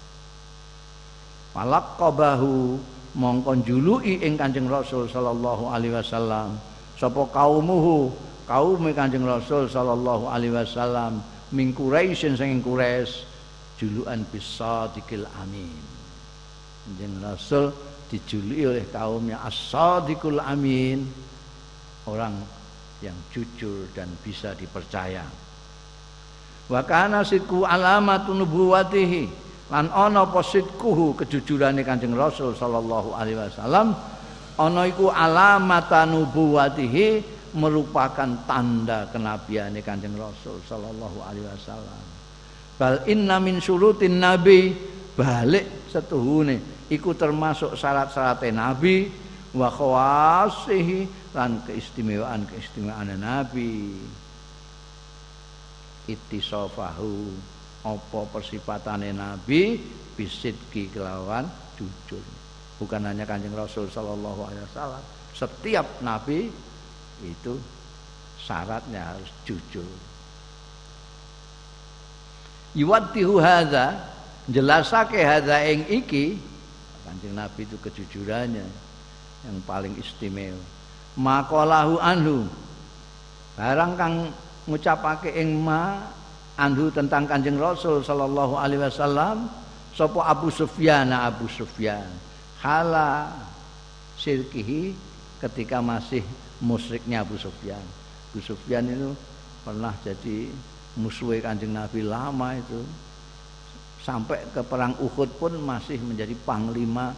S1: Falaqabahu mongkon juluki ing Kanjeng Rasul sallallahu alaihi wasallam sapa kaumuhu kaum Kanjeng Rasul sallallahu alaihi wasallam min Quraisy saking Quraisy julukan amin. Kanjeng Rasul dijuluki oleh kaumnya as-sadiqul amin orang yang jujur dan bisa dipercaya. Wa kana sidku alamatun nubuwatihi lan ana apa sidkuhu kejujurane Kanjeng Rasul sallallahu alaihi wasallam ana iku alamatan nubuwatihi merupakan tanda kenabiane Kanjeng Rasul sallallahu alaihi wasallam. Bal inna min syurutin nabi balik setuhune iku termasuk syarat-syarat nabi wa khawasihi lan keistimewaan-keistimewaan Nabi. Ittisafahu apa persipatane Nabi? Bisidki kelawan jujur. Bukan hanya kanjeng Rasul Shallallahu Alaihi Wasallam. Setiap Nabi itu syaratnya harus jujur. Yuwaddihu hadza jelasake hadza ing iki. Kanjeng Nabi itu kejujurannya yang paling istimewa. Maqalahu anhu. Barang kang ngucapake ing ma anhu tentang Kanjeng Rasul sallallahu alaihi wasallam sapa Abu Sufyan? Abu Sufyan. Hala sirkihi ketika masih musyriknya Abu Sufyan. Abu Sufyan itu pernah jadi musuh Kanjeng Nabi lama itu sampai ke perang Uhud pun masih menjadi panglima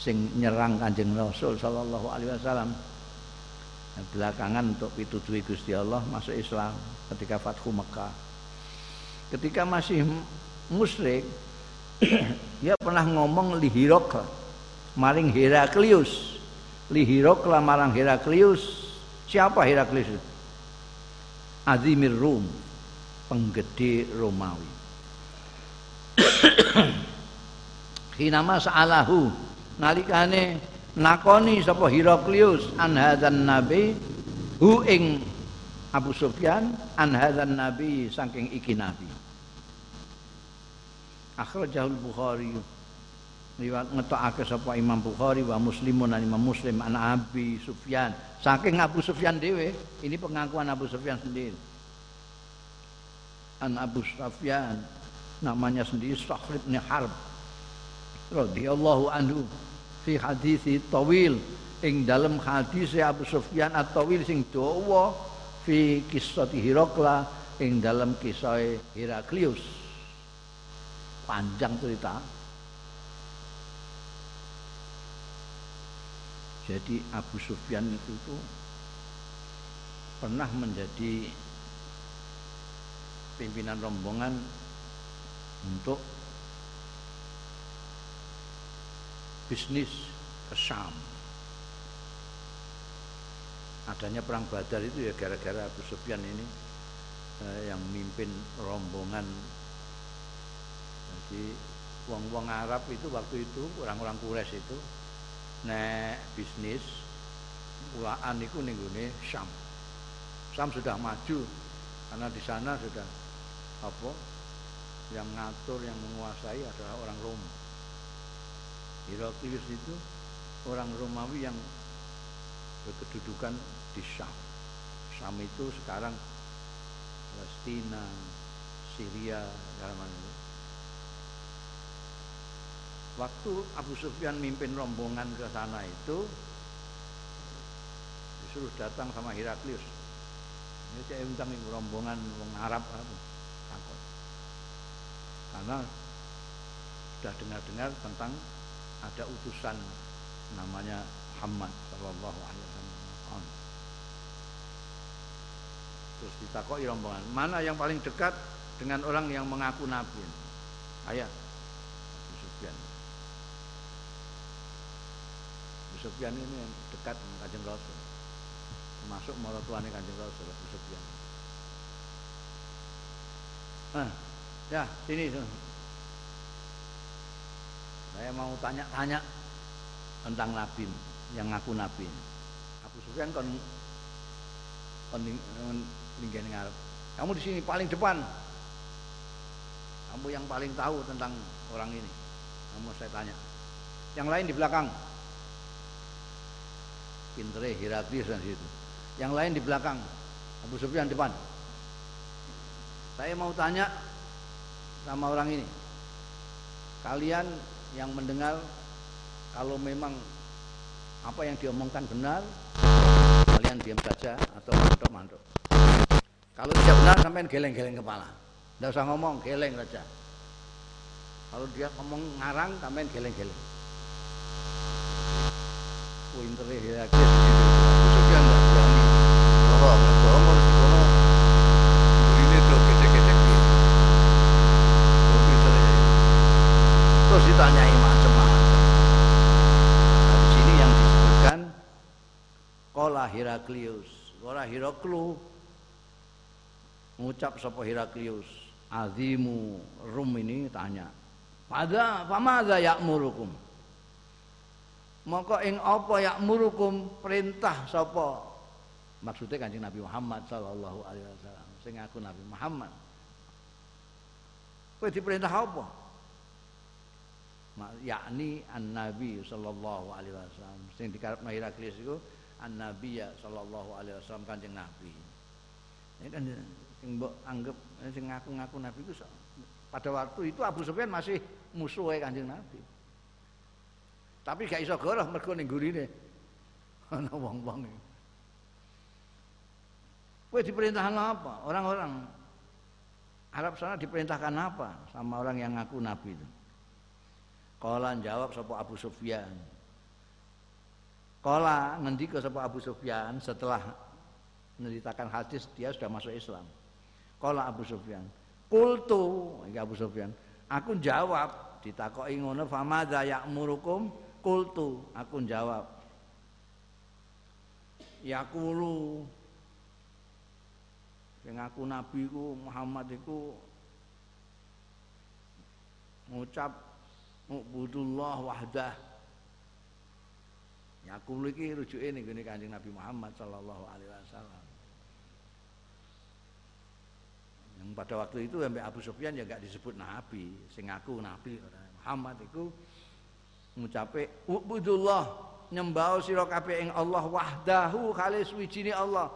S1: sing nyerang Kanjeng Rasul sallallahu alaihi wasallam. Belakangan untuk pituduhi Gusti Allah masuk Islam ketika Fathu Mekah. Ketika masih musyrik dia pernah ngomong lihirok maring Heraklius. Lihirok marang Heraklius. Siapa Heraklius? Azimir Rum penggede Romawi Hinama sa'alahu. Nalikane nakoni sapa Heraklius an hadzan nabi? Hu ing Abu Sufyan an hadzan nabi? Saking iki nabi. Akhrajahul Bukhari. Riwayat ngetokake sapa Imam Bukhari wa Muslimun dan Imam Muslim an Abi Sufyan. Saking Abu Sufyan dhewe ini pengakuan Abu Sufyan sendiri. An Abu Sufyan namanya sendiri Sakhr bin Harb radhiyallahu anhu fi hadisi tawil. Ing dalam hadis Abu Sufyan at-tawil sing dawa fi kisah Hirakla ing dalam kisah Heraklius. Panjang cerita. Jadi Abu Sufyan itu, itu pernah menjadi pimpinan rombongan untuk bisnis ke Syam. Adanya perang Badar itu ya gara-gara Abu Sufyan ini eh, yang mimpin rombongan jadi wong-wong Arab itu waktu itu orang-orang Quraisy itu nek bisnis ulaan itu ning Syam. Syam sudah maju karena di sana sudah apa yang ngatur yang menguasai adalah orang Rom. Heraklius itu orang Romawi yang berkedudukan di Syam. Syam itu sekarang Palestina, Syria, segala macam. Waktu Abu Sufyan mimpin rombongan ke sana itu disuruh datang sama Heraklius. Ini undang rombongan orang Arab apa? Karena sudah dengar-dengar tentang ada utusan namanya Muhammad Shallallahu Alaihi Wasallam. Terus ditakoi rombongan, mana yang paling dekat dengan orang yang mengaku nabi? Ayah, Abu Sufyan. Abu Sufyan ini yang dekat dengan Kanjeng Rasul. Masuk mertuanya Kanjeng Rasul Abu Sufyan. Ah, ya sini. Saya mau tanya-tanya tentang Nabi yang ngaku Nabi. Abu Sufyan kan kon ngarep. Kamu di sini paling depan. Kamu yang paling tahu tentang orang ini. Kamu saya tanya. Yang lain di belakang. Pintere Heraklius dan situ. Yang lain di belakang. Abu Sufyan depan. Saya mau tanya sama orang ini. Kalian yang mendengar kalau memang apa yang diomongkan benar, kalian diam saja atau mantuk-mantuk. Kalau tidak benar sampai geleng-geleng kepala. Tidak usah ngomong, geleng saja. Kalau dia ngomong ngarang sampai geleng-geleng. Ya, harus dikono. Ini tuh gede-gede. Terus ditanyai macam-macam. Nah, di sini yang disebutkan Kola Heraklius. Kola Heraklu ngucap sapa Heraklius azimu rum ini tanya pada pamadza ya'murukum? Maka ing apa ya'murukum perintah sapa? Maksudnya kanjeng Nabi Muhammad sallallahu alaihi wasallam. Sing aku Nabi Muhammad. Kowe diperintah apa yakni an-nabi sallallahu alaihi wasallam sing dikarepno Heraklius iku an-nabi sallallahu alaihi wasallam kanjeng Nabi ini kan sing mbok anggap sing ngaku-ngaku nabi itu pada waktu itu Abu Sufyan masih musuhnya Kanjeng Nabi. Tapi gak iso goroh mergo ning gurine ana wong-wong. Kowe diperintahkan apa? Orang-orang Arab sana diperintahkan apa sama orang yang ngaku nabi itu? Kala jawab sapa Abu Sufyan. Kala ngendika sapa Abu Sufyan setelah menceritakan hadis dia sudah masuk Islam. Kala Abu Sufyan. Kultu, iki Abu Sufyan. Aku jawab ditakoki ngono famadza ya'murukum? Kultu, aku jawab. Yaqulu sing aku nabi ku Muhammad iku ngucap Ubudullah wahdah. Yaqulu iki rujuke ning Kanjeng Nabi Muhammad sallallahu alaihi wasallam. Yang pada waktu itu sampai Abu Sufyan ya gak disebut nabi. Sing aku nabi Muhammad itu ngucape ubudullah nyembah sira kabeh ing Allah wahdahu khalis wijine Allah.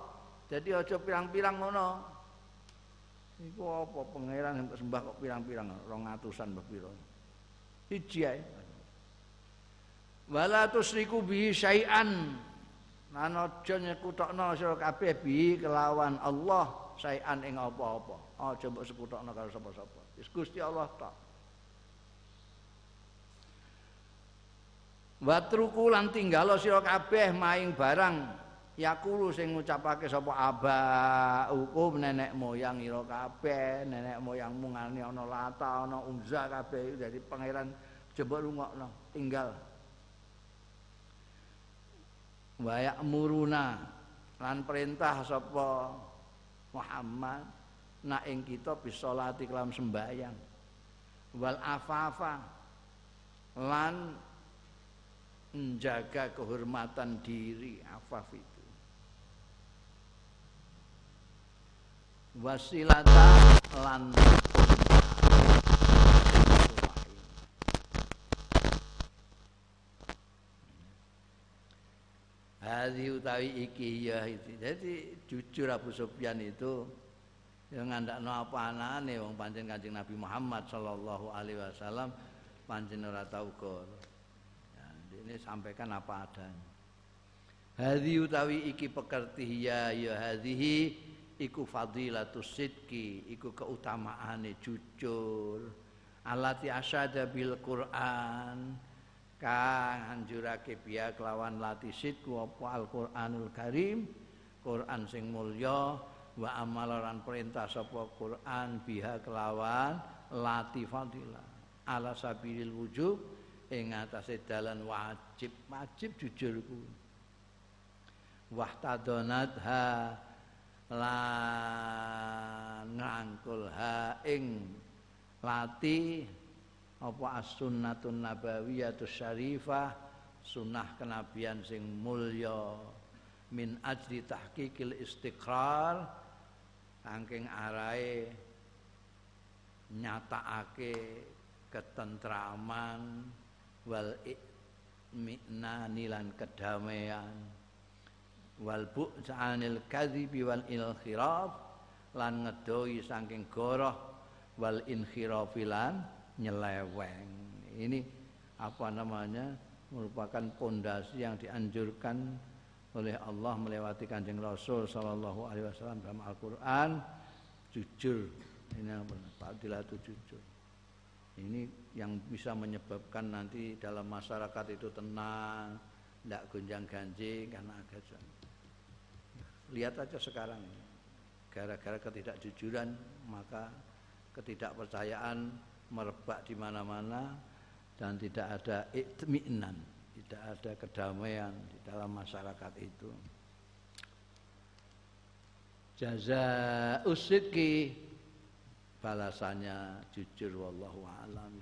S1: Jadi aja pirang-pirang ngono. Iku apa pangeran sembah kok pirang-pirang? 200-an bepiro siji ae wala tusriku bihi syai'an lan aja nyekutokno sira kabeh bi kelawan Allah sayan ing apa-apa. Aja mbok sekutokno karo sapa-sapa. Wis Gusti Allah tok. Watruku lan tinggalo sira kabeh maing barang yakulu sing ngucapake sapa aba hukum nenek moyang ira kabeh, nenek moyangmu ngene ana lata, ana unza kabeh dari pangeran coba rungokno, tinggal. Wayak muruna lan perintah sapa Muhammad nak ing kita bisolati kelam sembahyang wal afafa lan menjaga kehormatan diri afaf itu wasilata lan Hadi utawi iki ya itu. Jadi jujur Abu Sufyan itu yang ngandakno apa anane wong pancen Kanjeng Nabi Muhammad sallallahu alaihi wasallam pancen ora tau. Ya, ini sampaikan apa adanya. Hadi utawi iki pekerti ya ya hadhihi iku fadilatus sidqi iku keutamaane jujur. Alati asyada bil Quran. Kang anjurake biya kelawan latisit ku apa Al-Qur'anul Karim? Quran sing mulya wa perintah sapa Quran biha kelawan lati fadilah. Ala sabilil wujub ing atase dalan wajib. Wajib jujur ku wahtadonat ha lan ngangkul ha ing lati apa as-sunnatun nabawiyatus syarifah sunnah kenabian sing mulya min ajli tahqiqil istiqrar saking arahe nyatakake ketentraman wal mi'nani lan kedamaian wal bu'anil kadhibi wal inkhiraf lan ngedoi saking goroh wal inkhirafilan nyeleweng. Ini apa namanya? merupakan pondasi yang dianjurkan oleh Allah melewati Kanjeng Rasul sallallahu alaihi wasallam dalam Al-Qur'an jujur. Ini apa? Fadilatul jujur. Ini yang bisa menyebabkan nanti dalam masyarakat itu tenang, tidak gonjang ganjing karena agak Lihat aja sekarang gara-gara ketidakjujuran maka ketidakpercayaan merebak di mana-mana dan tidak ada itminan, tidak ada kedamaian di dalam masyarakat itu. Jaza usidki balasannya jujur wallahu a'lam